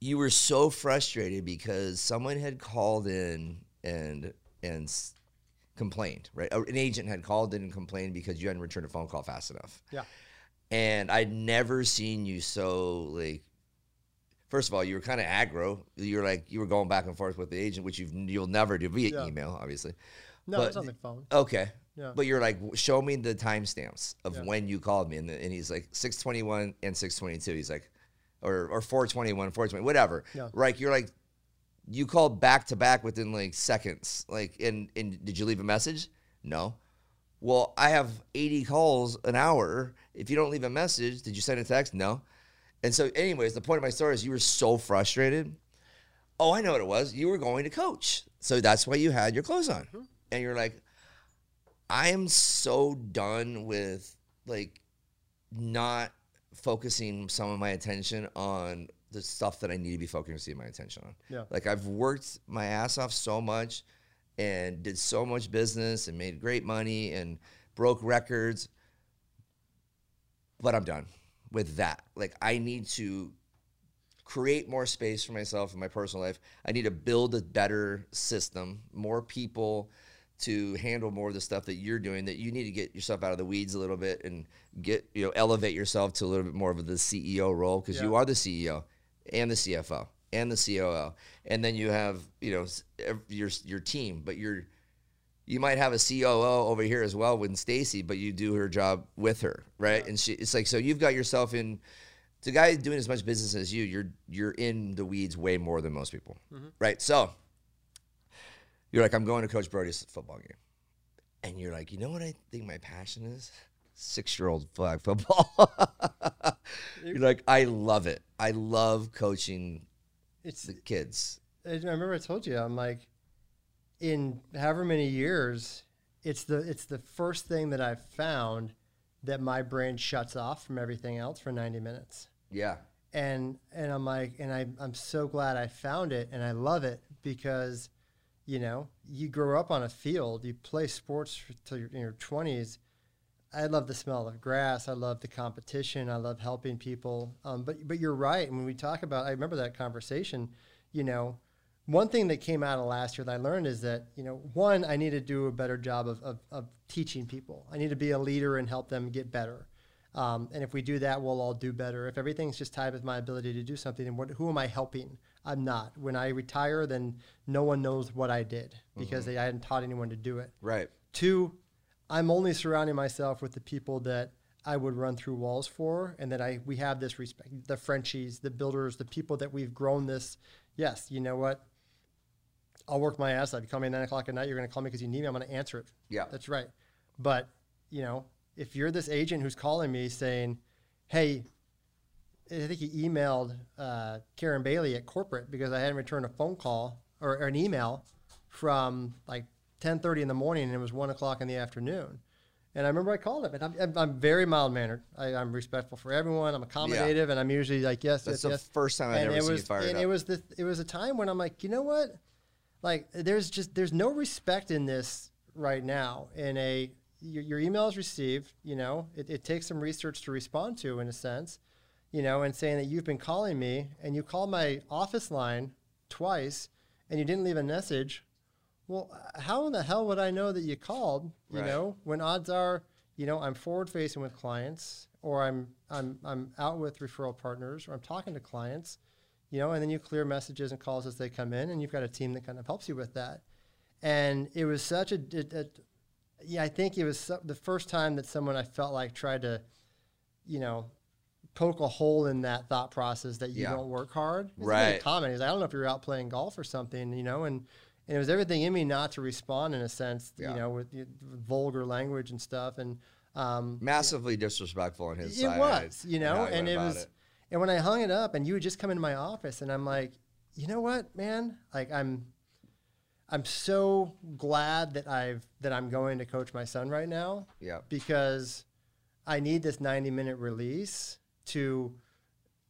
you were so frustrated because someone had called in and and complained, right? An agent had called in and complained because you hadn't returned a phone call fast enough. Yeah. And I'd never seen you so like. First of all, you were kind of aggro. You were like you were going back and forth with the agent, which you've, you'll never do via Yeah. email, obviously. No, But- it's on the phone. Okay. Yeah. But you're like, show me the timestamps of Yeah. when you called me. And, the, and he's like, 621 and 622. He's like, or, or 421, 420, whatever. Yeah. Right. You're like, you called back to back within like seconds. Like, and, and did you leave a message? No. Well, I have 80 calls an hour. If you don't leave a message, did you send a text? No. And so, anyways, the point of my story is you were so frustrated. Oh, I know what it was. You were going to coach. So that's why you had your clothes on. Mm-hmm. And you're like, I am so done with like not focusing some of my attention on the stuff that I need to be focusing my attention on. Yeah. Like I've worked my ass off so much and did so much business and made great money and broke records. But I'm done with that. Like I need to create more space for myself in my personal life. I need to build a better system, more people to handle more of the stuff that you're doing that you need to get yourself out of the weeds a little bit and get, you know, elevate yourself to a little bit more of the CEO role because you are the CEO. and the CFO and the COO, and then you have you know your your team, but you're you might have a COO over here as well with Stacy, but you do her job with her, right? Yeah. And she, it's like so you've got yourself in. The guy doing as much business as you, you're you're in the weeds way more than most people, mm-hmm. right? So you're like, I'm going to Coach Brody's football game, and you're like, you know what I think my passion is? Six year old flag football. you're like, I love it. I love coaching it's the kids. I remember I told you, I'm like, in however many years, it's the it's the first thing that I've found that my brain shuts off from everything else for 90 minutes. Yeah. And and I'm like, and I I'm so glad I found it, and I love it because, you know, you grow up on a field, you play sports till you're in your 20s. I love the smell of grass. I love the competition. I love helping people. Um, but but you're right. And when we talk about, I remember that conversation. You know, one thing that came out of last year that I learned is that, you know, one, I need to do a better job of, of, of teaching people. I need to be a leader and help them get better. Um, and if we do that, we'll all do better. If everything's just tied with my ability to do something, and what, who am I helping? I'm not. When I retire, then no one knows what I did because mm-hmm. they, I hadn't taught anyone to do it. Right. Two, I'm only surrounding myself with the people that I would run through walls for, and that I we have this respect. The Frenchies, the builders, the people that we've grown this. Yes, you know what? I'll work my ass off. You call me at nine o'clock at night, you're going to call me because you need me. I'm going to answer it. Yeah, that's right. But you know, if you're this agent who's calling me saying, "Hey," I think he emailed uh, Karen Bailey at corporate because I hadn't returned a phone call or, or an email from like 10:30 in the morning, and it was one o'clock in the afternoon. And I remember I called him, and I'm, I'm very mild mannered. I'm respectful for everyone. I'm accommodative, yeah. and I'm usually like, yes, That's yes, the first time I've ever seen was, you fired and up. it was the it was a time when I'm like, you know what? like there's just there's no respect in this right now in a your, your email is received you know it, it takes some research to respond to in a sense you know and saying that you've been calling me and you called my office line twice and you didn't leave a message well how in the hell would i know that you called you right. know when odds are you know i'm forward facing with clients or i'm i'm i'm out with referral partners or i'm talking to clients you know, and then you clear messages and calls as they come in, and you've got a team that kind of helps you with that. And it was such a, a, a yeah, I think it was so, the first time that someone I felt like tried to, you know, poke a hole in that thought process that you yeah. don't work hard. It's right. common. He's like, I don't know if you're out playing golf or something, you know, and, and it was everything in me not to respond in a sense, yeah. you know, with, with, vulgar language and stuff. And, um, massively disrespectful on his it side. It was, you know, and it was, it. And when I hung it up and you would just come into my office and I'm like, you know what, man? Like I'm I'm so glad that I've that I'm going to coach my son right now. Yeah. Because I need this 90 minute release to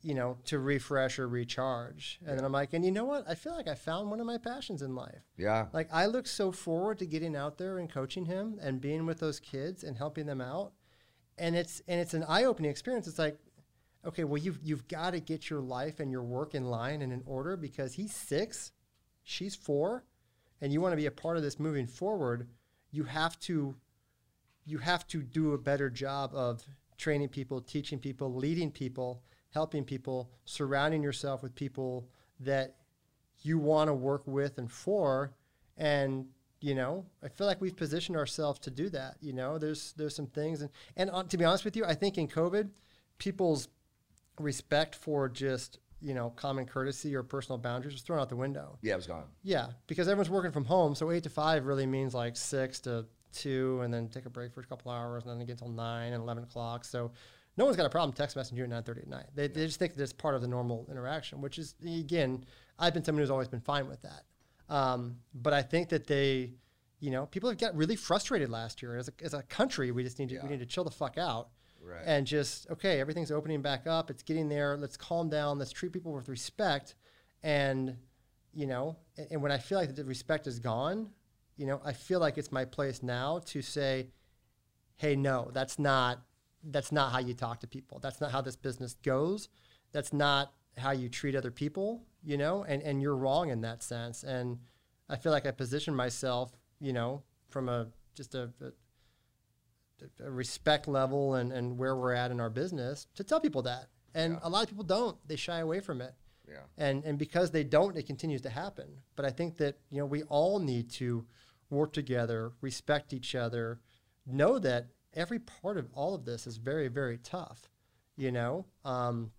you know, to refresh or recharge. And yeah. then I'm like, and you know what? I feel like I found one of my passions in life. Yeah. Like I look so forward to getting out there and coaching him and being with those kids and helping them out. And it's and it's an eye-opening experience. It's like okay, well, you've, you've got to get your life and your work in line and in order because he's six, she's four, and you want to be a part of this moving forward. You have to, you have to do a better job of training people, teaching people, leading people, helping people, surrounding yourself with people that you want to work with and for. And you know, I feel like we've positioned ourselves to do that. You know, there's there's some things, and and uh, to be honest with you, I think in COVID, people's respect for just you know common courtesy or personal boundaries was thrown out the window. Yeah, it was gone. Yeah, because everyone's working from home, so eight to five really means like six to two, and then take a break for a couple hours, and then again until nine and eleven o'clock. So no one's got a problem text messaging you at nine thirty at night. They, they just think that it's part of the normal interaction, which is again, I've been someone who's always been fine with that. Um, but I think that they, you know, people have got really frustrated last year. As a, as a country, we just need to yeah. we need to chill the fuck out right. and just okay, everything's opening back up. It's getting there. Let's calm down. Let's treat people with respect. And you know, and, and when I feel like the respect is gone, you know, I feel like it's my place now to say, hey, no, that's not that's not how you talk to people. That's not how this business goes. That's not how you treat other people, you know, and, and you're wrong in that sense. And I feel like I position myself, you know, from a just a, a respect level and, and where we're at in our business to tell people that. And yeah. a lot of people don't. They shy away from it. Yeah. And and because they don't, it continues to happen. But I think that you know we all need to work together, respect each other, know that every part of all of this is very very tough. You know. Um,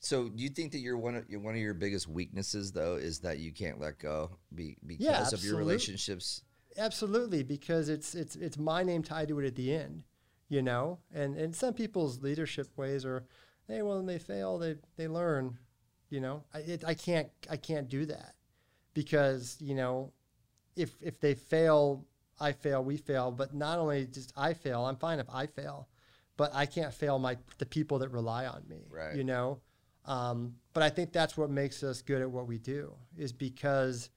So, do you think that you're one of you're one of your biggest weaknesses though is that you can't let go be, because Yeah, of your relationships? Absolutely, because it's it's it's my name tied to it at the end, you know. And and some people's leadership ways are, hey, well, when they fail, they they learn, you know. I it, I can't I can't do that because you know, if if they fail, I fail, we fail. But not only just I fail, I'm fine if I fail, but I can't fail my the people that rely on me, Right. you know. Um, but I think that's what makes us good at what we do is because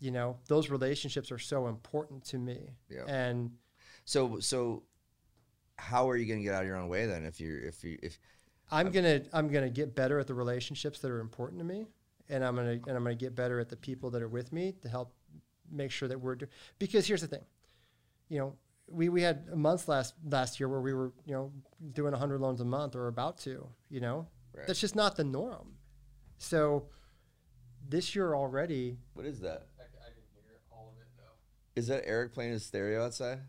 you know those relationships are so important to me Yeah. and So, so how are you going to get out of your own way then? If you're if you if i'm gonna i'm gonna get better at the relationships that are important to me and i'm gonna and i'm gonna get better at the people that are with me to help make sure that we're doing. because here's the thing you know we, we had months last last year where we were you know doing 100 loans a month or about to you know Right. that's just not the norm so this year already what is that? I, c- I can hear all of it though. Is that Eric playing his stereo outside?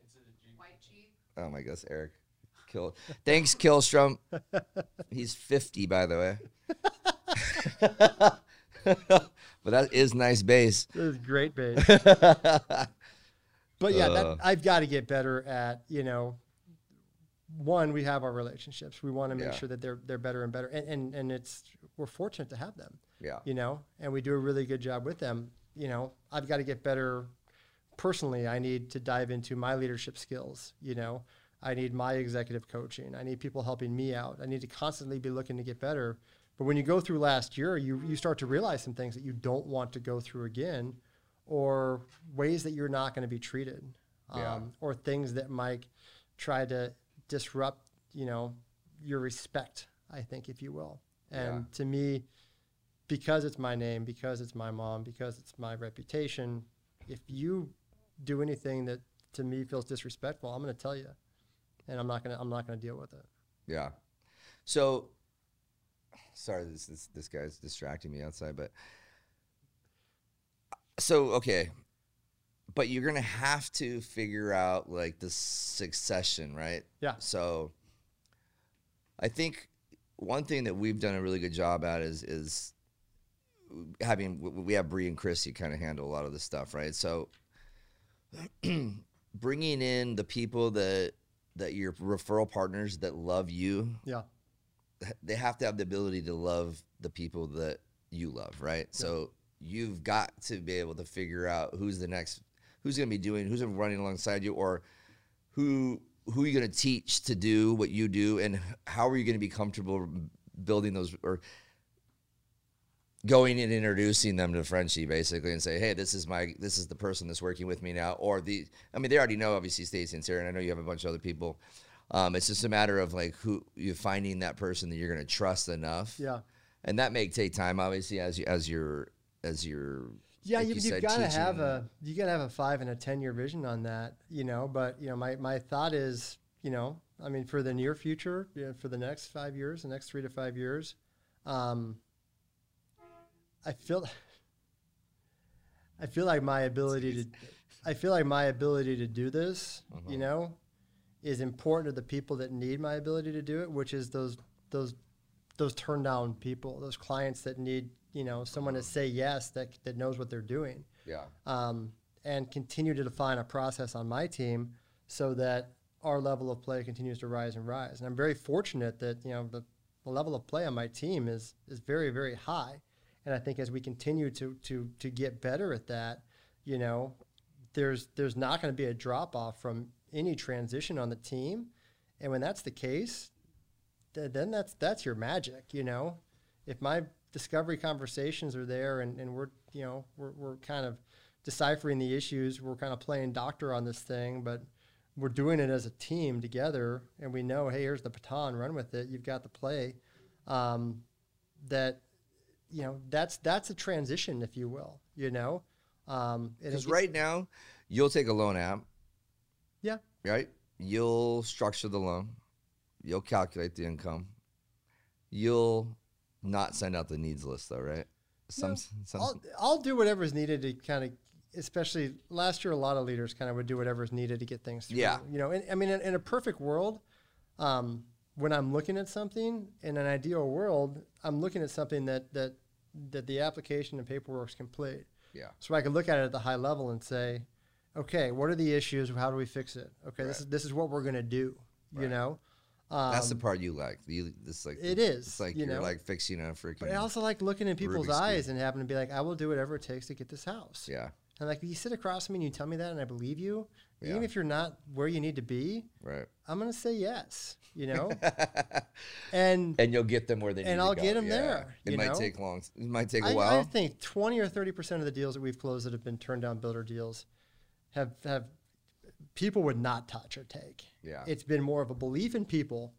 It's a G. White sheep. Oh my gosh, Eric. Kill. Thanks, Killstrom. He's 50, by the way. but that is nice bass. is great yeah, But yeah, Uh. that, I've got to get better at you know. One, we have our relationships. We want to make Yeah. sure that they're they're better and better, and, and and it's we're fortunate to have them, Yeah, you know, and we do a really good job with them. You know, I've got to get better. Personally, I need to dive into my leadership skills. You know, I need my executive coaching. I need people helping me out. I need to constantly be looking to get better. But when you go through last year, you you start to realize some things that you don't want to go through again, or ways that you're not going to be treated, um, Yeah. or things that might try to disrupt, you know, your respect. I think, if you will. And Yeah. to me, because it's my name, because it's my mom, because it's my reputation, if you do anything that to me feels disrespectful, I'm going to tell you, and I'm not going to I'm not going to deal with it. Yeah. So, sorry, this, this this guy's distracting me outside, but so okay, but you're gonna have to figure out like the succession, right? Yeah. So, I think one thing that we've done a really good job at is is having we- have Bree and Chrissy kind of handle a lot of this stuff, right? So, bringing in the people that that your referral partners that love you Yeah. They have to have the ability to love the people that you love, right? So you've got to be able to figure out who's the next, who's going to be doing, who's running alongside you, or who who are you going to teach to do what you do, and how are you going to be comfortable building those or going and introducing them to Frenchie basically and say, hey, this is my this is the person that's working with me now, or the I mean they already know obviously Stacy and Sarah, and I know you have a bunch of other people. Um, it's just a matter of like who you finding that person that you're going to trust enough, Yeah. and that may take time, obviously, as you as you're as you're Yeah, like you, you you got to have a you got to have a five and a ten year vision on that, you know. But you know, my my thought is, you know, I mean, for the near future, you know, for the next five years, the next three to five years, um, I feel, I feel like my ability to, I feel like my ability to do this, Uh-huh. you know, is important to the people that need my ability to do it, which is those those those turn down people, those clients that need you know someone to say yes that that knows what they're doing, yeah. Um, and continue to define a process on my team so that our level of play continues to rise and rise. And I'm very fortunate that you know the, the level of play on my team is is very very high, and I think as we continue to to to get better at that, you know, there's there's not going to be a drop off from any transition on the team, and when that's the case, th- then that's that's your magic, you know. If my discovery conversations are there and, and we're you know we're, we're kind of deciphering the issues, we're kind of playing doctor on this thing, but we're doing it as a team together, and we know, hey, here's the baton, run with it. You've got the play. Um, that you know that's that's a transition, if you will. You know, um, because it- right now you'll take a loan app, yeah, right? You'll structure the loan, you'll calculate the income, you'll not send out the needs list though, right? Some, No, some I'll, I'll do whatever is needed to kind of, especially last year, a lot of leaders kind of would do whatever is needed to get things through. Yeah. You know, and, I mean, in, in a perfect world, um, when I'm looking at something in an ideal world, I'm looking at something that that that the application and paperwork's complete. yeah, So I can look at it at the high level and say, okay, what are the issues? How do we fix it? Okay, this is this is what we're gonna do. You know, um, that's the part you like. You, it's like it is, It's like you are know? like fixing a freaking. But I also like looking in people's Rubik's eyes Cube. and having to be like, I will do whatever it takes to get this house. yeah, And like you sit across from me and you tell me that and I believe you, Yeah. even if you're not where you need to be, right. I'm gonna say yes. You know? and and you'll get them where they need to be. And I'll get them Yeah. there, It might know? take long. It might take a I while. I think 20 or 30 percent of the deals that we've closed that have been turned down builder deals have have people would not touch or take. Yeah. It's been more of a belief in people.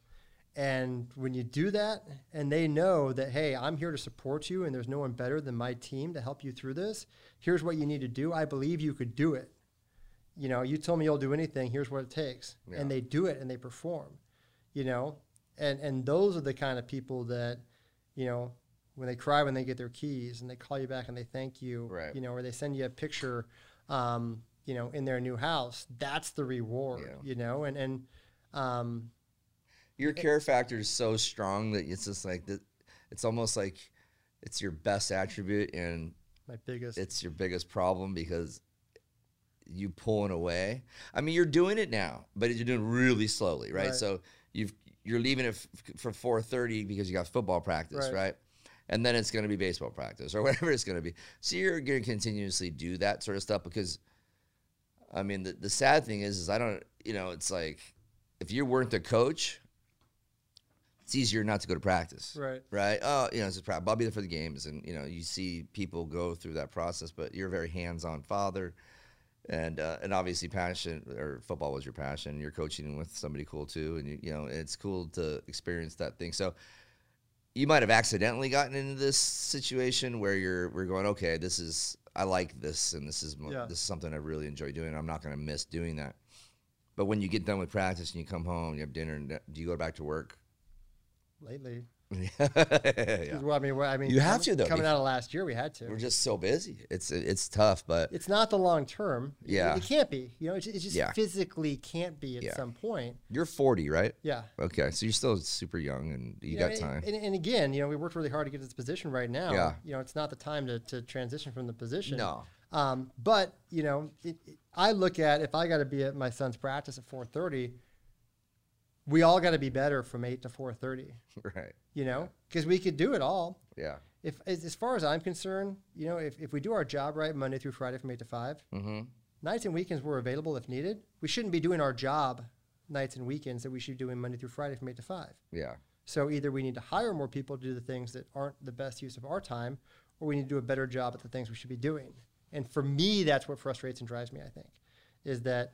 And when you do that and they know that, hey, I'm here to support you and there's no one better than my team to help you through this, here's what you need to do. I believe you could do it. You know, you told me you'll do anything, here's what it takes. Yeah. And they do it and they perform. You know? And and those are the kind of people that, you know, when they cry when they get their keys and they call you back and they thank you, Right. you know, or they send you a picture um, you know, in their new house, that's the reward, Yeah. you know, and and um, Your care factor is so strong that it's just like that. It's almost like it's your best attribute and my biggest it's your biggest problem because you pulling away. I mean, you're doing it now, but you're doing really slowly, right? Right. So you've you're leaving it f- for 4:30 because you got football practice, Right. right? And then it's going to be baseball practice or whatever it's going to be. So you're going to continuously do that sort of stuff because, I mean, the, the sad thing is, is I don't, you know, it's like if you weren't the coach, it's easier not to go to practice right. right? Oh, you know, it's just practice. I'll be there for the games, and you know, you see people go through that process. But you're a very hands-on father, and uh, and obviously passion or football was your passion. You're coaching with somebody cool too, and you, you know, it's cool to experience that thing. So you might have accidentally gotten into this situation where you're we're going, okay, this is I like this, and this is Yeah. this is something I really enjoy doing. I'm not going to miss doing that. But when you get done with practice and you come home, you have dinner, and uh, do you go back to work? Lately, yeah. well, I mean, I mean, You have to, though, Coming out of last year, we had to. We're just so busy. It's it's tough, but it's not the long term. Yeah. it, can't be. You know, it, ju- it just Yeah. physically can't be at Yeah. some point. you're 40, right? Yeah. Okay, so you're still super young and you know, got and- time. And, and again, you know, we worked really hard to get to this position right now. Yeah. You know, it's not the time to, to transition from the position. No. Um, but you know, it, it- I look at if I got to be at my son's practice at 4:30, we all got to be better from eight to 4:30. right. You know, because we could do it all. Yeah. If as, as far as I'm concerned, you know, if, if we do our job right Monday through Friday from eight to five, Mm-hmm. nights and weekends were available if needed. We shouldn't be doing our job nights and weekends that we should be doing Monday through Friday from eight to five. Yeah. So either we need to hire more people to do the things that aren't the best use of our time, or we need to do a better job at the things we should be doing. And for me, that's what frustrates and drives me. I think is that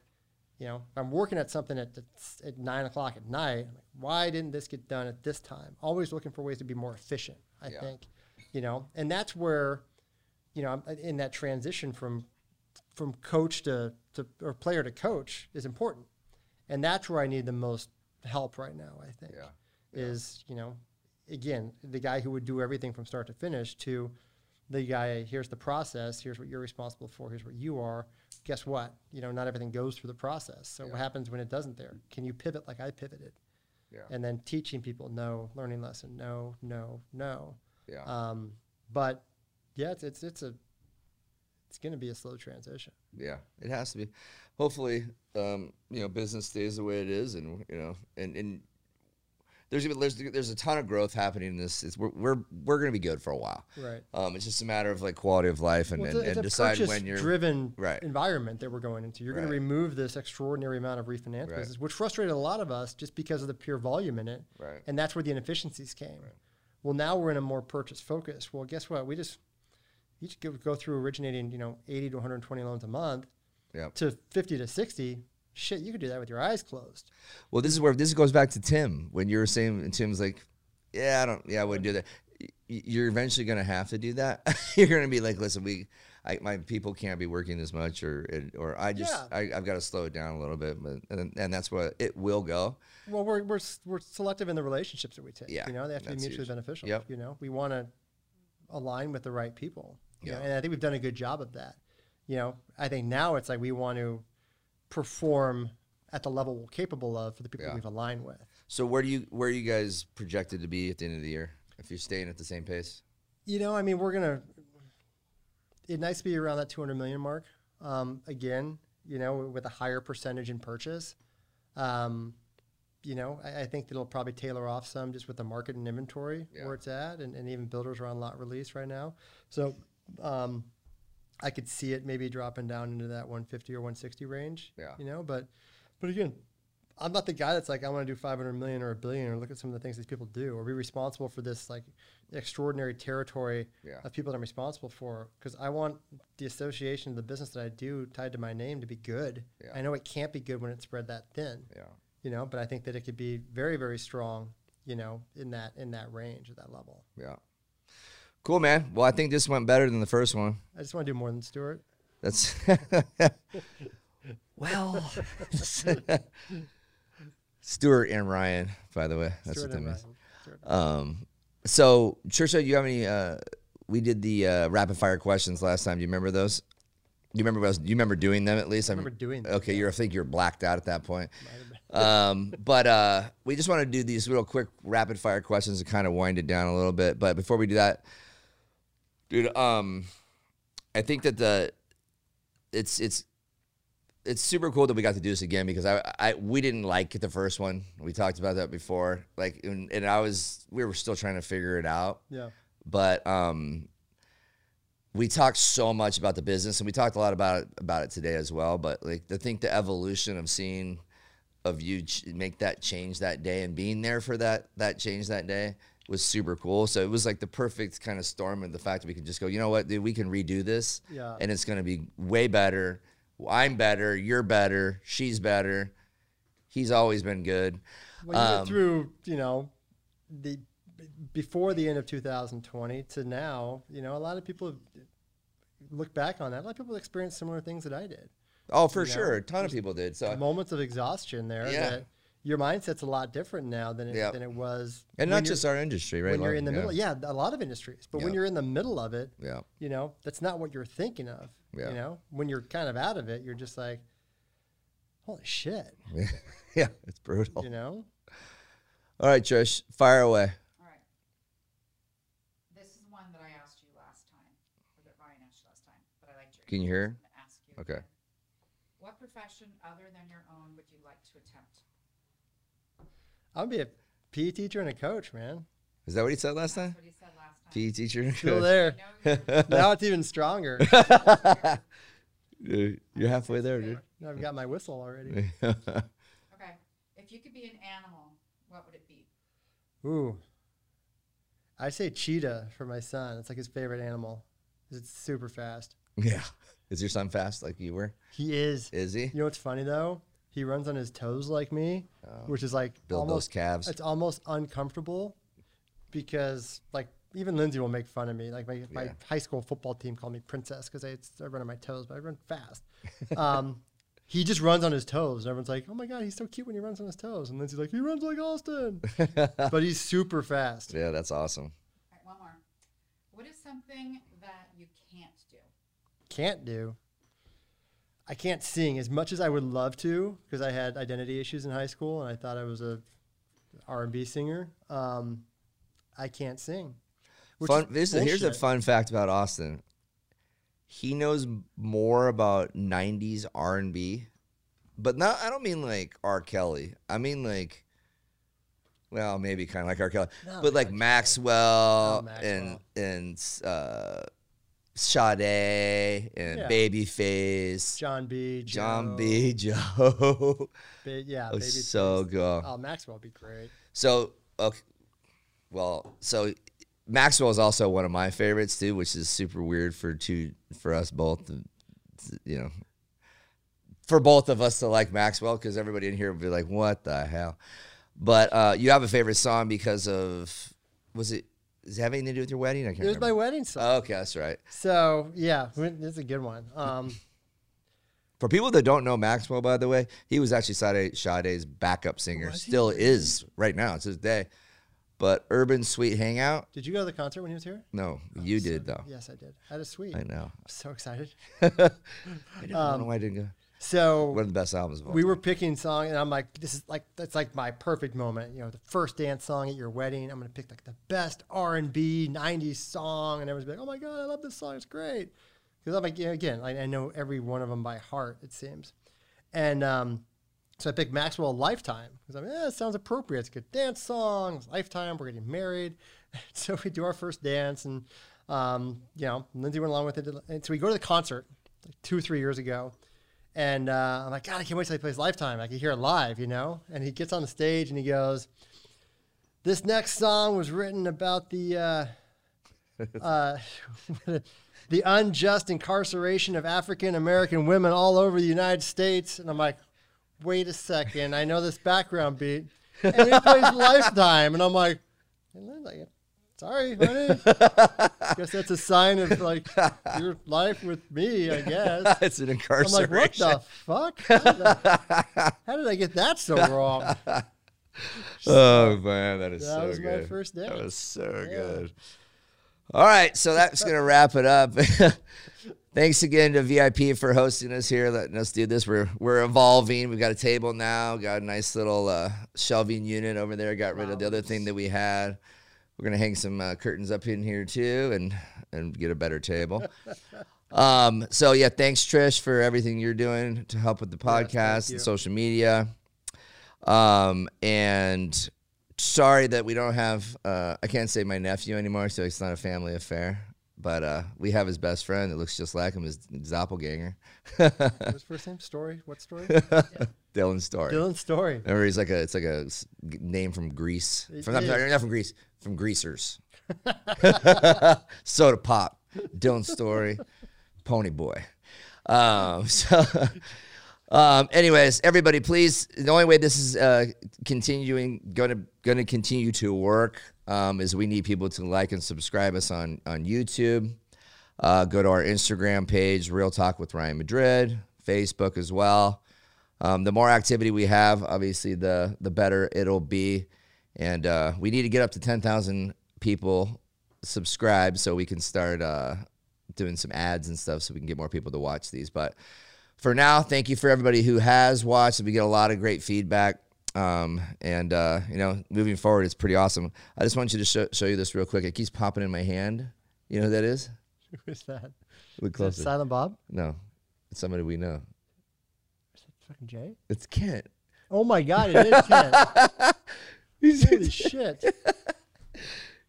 you know if I'm working at something at, at, nine o'clock at night. Like, why didn't this get done at this time? Always looking for ways to be more efficient. I Yeah. think you know, and that's where you know I'm- in that transition from from coach to, to or player to coach is important, and that's where I need the most help right now. I think Yeah. is you know again the guy who would do everything from start to finish to the guy here's the process here's what you're responsible for here's what you are guess what you know not everything goes through the process so Yeah. what happens when it doesn't there can you pivot like i pivoted Yeah. and then teaching people no learning lesson no no no Yeah. um, but yeah it's it's, it's a it's going to be a slow transition yeah. It has to be. Hopefully, um, you know, business stays the way it is, and you know, and and there's even there's there's a ton of growth happening in this. It's, we're we're we're gonna be good for a while. right Um, it's just a matter of like quality of life and Well, and, and decide when you're driven Right. environment that we're going into. You're going to remove this extraordinary amount of refinance Right. business, which frustrated a lot of us just because of the pure volume in it. Right. And that's where the inefficiencies came. Well, now we're in a more purchase focus. Well, guess what? We just go, go through originating, you know, 80 to 120 loans a month Yep. to 50 to 60. Shit, you could do that with your eyes closed. Well, this is where this goes back to Tim when you were saying, and Tim's like, "Yeah, I don't, yeah, I wouldn't do that." You're eventually gonna have to do that. You're gonna be like, "Listen, we, I, my people can't be working as much, or or I just Yeah. I, I've got to slow it down a little bit, but and, and that's what it will go. Well, we're, we're, we're selective in the relationships that we take. Yeah, You know, they have to be mutually huge. beneficial. Yep. You know, we want to align with the right people. you know, Yeah. and I think we've done a good job of that. You know, I think now it's like we want to perform at the level we're capable of for the people Yeah. we've aligned with. So where do you where are you guys projected to be at the end of the year if you're staying at the same pace? You know, I mean, we're gonna. It'd nice to be around that 200 million mark. Um, again, you know, with a higher percentage in purchase. Um, you know, I, I think that it'll probably tailor off some just with the market and inventory Yeah. where it's at, and, and even builders are on lot release right now. So, um, I could see it maybe dropping down into that 150 or 160 range. Yeah. You know, but but again, I'm not the guy that's like I want to do 500 million or a billion or look at some of the things these people do or be responsible for this like extraordinary territory Yeah. of people that I'm responsible for because I want the association of the business that I do tied to my name to be good. Yeah. I know it can't be good when it's spread that thin, Yeah. you know, but I think that it could be very very strong, you know, in that in that range at that level. Yeah. Cool, man. Well, I think this went better than the first one. I just want to do more than Stuart. That's well, Stuart and Ryan, by the way. That's Stuart what that means. Um, so Trisha, do you have any? Uh, we did the uh, rapid fire questions last time. Do you remember those? Do you remember? those- Do you remember doing them at least? I remember doing them, Okay, you're. I think you're blacked out at that point. Might have been. Um, but uh, we just want to do these real quick rapid fire questions to kind of wind it down a little bit. But before we do that, dude, um, I think that the it's it's it's super cool that we got to do this again because I I we didn't like the first one. We talked about that before. Like, and, and I was we were still trying to figure it out Yeah. but um, we talked so much about the business, and we talked a lot about it, about it today as well. But like, I think the evolution of seeing of you ch- make that change that day and being there for that that change that day was super cool. So it was like the perfect kind of storm of the fact that we could just go, you know what, dude, we can redo this, Yeah. and it's gonna be way better. I'm better, you're better, she's better. He's always been good. When you Um, get through, you know, the before the end of 2020 to now, you know, a lot of people have look back on that. A lot of people experienced similar things that I did. Oh, for You know, sure, a ton of people did. So Moments of exhaustion there. Yeah. That your mindset's a lot different now than it, Yep. than it was. and not just our industry, right? when you're in the yeah. middle. Yeah, a lot of industries. But when you're in the middle of it, Yeah. you know, that's not what you're thinking of. Yeah. You know, when you're kind of out of it, you're just like, holy shit. yeah, it's brutal. You know. All right, Trish, fire away. All right. This is one that I asked you last time, or that Ryan asked you last time, but I liked your. Can you hear? answer, so I'm gonna ask you Okay. again. What profession other than your own would you like to attempt? I'm gonna be a PE teacher and a coach, man. Is that what he said last That's time? what he said last time. PE teacher. Still there. I know you're, now it's even stronger. Dude, You're halfway there, dude. I've got my whistle already. okay. If you could be an animal, what would it be? Ooh. I say cheetah for my son. It's like his favorite animal. 'cause It's super fast. yeah. Is your son fast like you were? He is. Is he? You know what's funny though? He runs on his toes like me, which is like Oh. Build those calves. it's almost uncomfortable because like even Lindsay will make fun of me. Like my, my high school football team called me princess because I, I run on my toes, but I run fast. um, he just runs on his toes. And everyone's like, oh my God, he's so cute when he runs on his toes. And Lindsay's like, he runs like Austin. but he's super fast. Yeah, that's awesome. All right, one more. What is something that you can't do? Can't do. I can't sing as much as I would love to because I had identity issues in high school and I thought I was a R&B singer. Um, I can't sing. Fun. is This is, here's a fun fact about Austin. He knows more about '90s R&B, but not. I don't mean like R. Kelly. I mean like, well, maybe kind of like R. Kelly, No, but like Maxwell, Maxwell. and and uh, Sade and Yeah. Babyface, Jon B. Jon B. Joe. Ba- yeah, Oh, baby. so good. Oh, Maxwell would be great. So, okay, well, so Maxwell is also one of my favorites too, which is super weird for two for us both. You know, for both of us to like Maxwell because everybody in here would be like, "What the hell?" But uh, you have a favorite song because of was it Does it have anything to do with your wedding? I can't It was my wedding song. okay, that's right. So yeah, it's a good one. Um, For people that don't know Maxwell, by the way, he was actually Sade Sade's backup singer. Still is right now. It's his day. But Urban Sweet Hangout? did you go to the concert when he was here? No, you did though. Yes, I did. I had a suite. I know. I'm so excited. I, don't know why I didn't go. So One of the best albums of all we time. were picking song, and I'm like, this is like that's like my perfect moment. You know, the first dance song at your wedding. I'm gonna pick like the best R&B '90s song, and everyone's like, oh my god, I love this song. It's great. Because I'm like, you know, again, I, I know every one of them by heart. It seems, and um, so I picked Maxwell Lifetime because I'm, yeah, it sounds appropriate. It's a good dance song. It's Lifetime. We're getting married, so we do our first dance, and um, you know, Lindsay went along with it. And so we go to the concert like two or three years ago. And uh, I'm like, God, I can't wait till he plays Lifetime. I can hear it live, you know? And he gets on the stage and he goes, This next song was written about the uh, uh, the unjust incarceration of African American women all over the United States. And I'm like, Wait a second. I know this background beat. And he plays Lifetime. And I'm like, Sorry, honey. I guess that's a sign of like your life with me, I guess. it's an incarceration. I'm like, what the fuck? How did, I, how did I get that so wrong? Oh man, that is That so was my good. first That was so Yeah. good. All right, so that's gonna wrap it up. Thanks again to VIP for hosting us here, letting us do this. We're we're evolving. We've got a table now. Got a nice little uh, shelving unit over there. Got rid of the other thing that we had. We're gonna hang some uh, curtains up in here too, and and get a better table. um. So yeah, thanks Trish for everything you're doing to help with the podcast and social media. Um, and sorry that we don't have, uh, I can't say my nephew anymore, so it's not a family affair. But uh, we have his best friend that looks just like him, his doppelganger, his first name? Story? What story? Dylan Story. Dylan Story. Remember, he's like a, it's like a name from Greece. From, sorry, not from Greece, from Greasers. Soda Pop, Dylan Story, Pony Boy. Um, so, um, anyways, everybody, please. The only way this is uh, continuing, going to going to continue to work, um, is we need people to like and subscribe us on on YouTube. Uh, go to our Instagram page, Real Talk with Ryan Madrid, Facebook as well. Um, the more activity we have, obviously, the the better it'll be. And uh, we need to get up to ten thousand people subscribed so we can start uh, doing some ads and stuff, so we can get more people to watch these. But for now, thank you for everybody who has watched. We get a lot of great feedback. Um, and uh, you know, moving forward, it's pretty awesome. I just want you to show, show you this real quick. It keeps popping in my hand. You know who that is? Who's that? Look Is that closer. Silent Bob? No, it's somebody we know. Fucking Jay? It's Kent. Oh my god, it is Ken. Holy shit.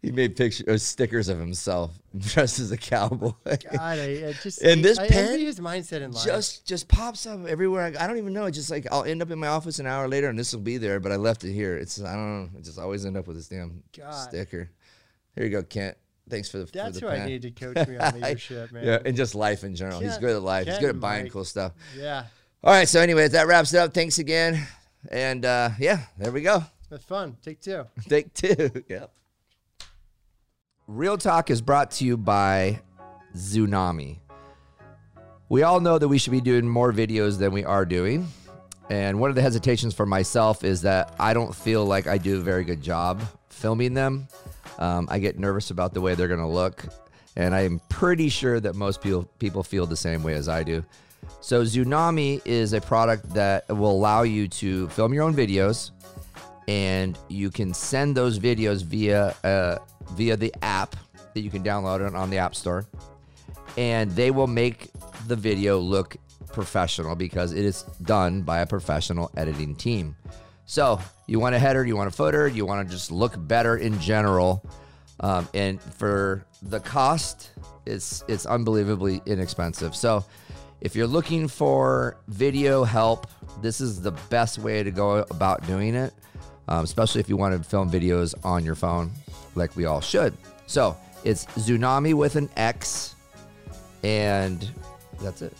He made pictures, uh, stickers of himself dressed as a cowboy. God, I, I just And this I pen his mindset in life. just just pops up everywhere. I, I don't even know. It's just like I'll end up in my office an hour later, and this will be there, but I left it here. It's I don't know. I just always end up with this damn God. sticker. Here you go, Kent. Thanks for the. for That's the who I need to coach me on leadership, man. Yeah, and just life in general. He's good at life. He's good at buying Mike. cool stuff. Yeah, All right. So, anyways, that wraps it up. Thanks again, and uh, yeah, there we go. that's fun. Take two. Take two. Yep. Real Talk is brought to you by Tsunami. We all know that we should be doing more videos than we are doing. And one of the hesitations for myself is that I don't feel like I do a very good job filming them. Um, I get nervous about the way they're going to look. And I am pretty sure that most people, people feel the same way as I do. So, Tsunami is a product that will allow you to film your own videos and you can send those videos via uh, via the app that you can download it on the App Store, and they will make the video look professional because it is done by a professional editing team. So you want a header, you want a footer, you want to just look better in general, um, and for the cost, it's it's unbelievably inexpensive. So if you're looking for video help, this is the best way to go about doing it, um, especially if you want to film videos on your phone, like we all should. So it's Tsunami with an X, and that's it.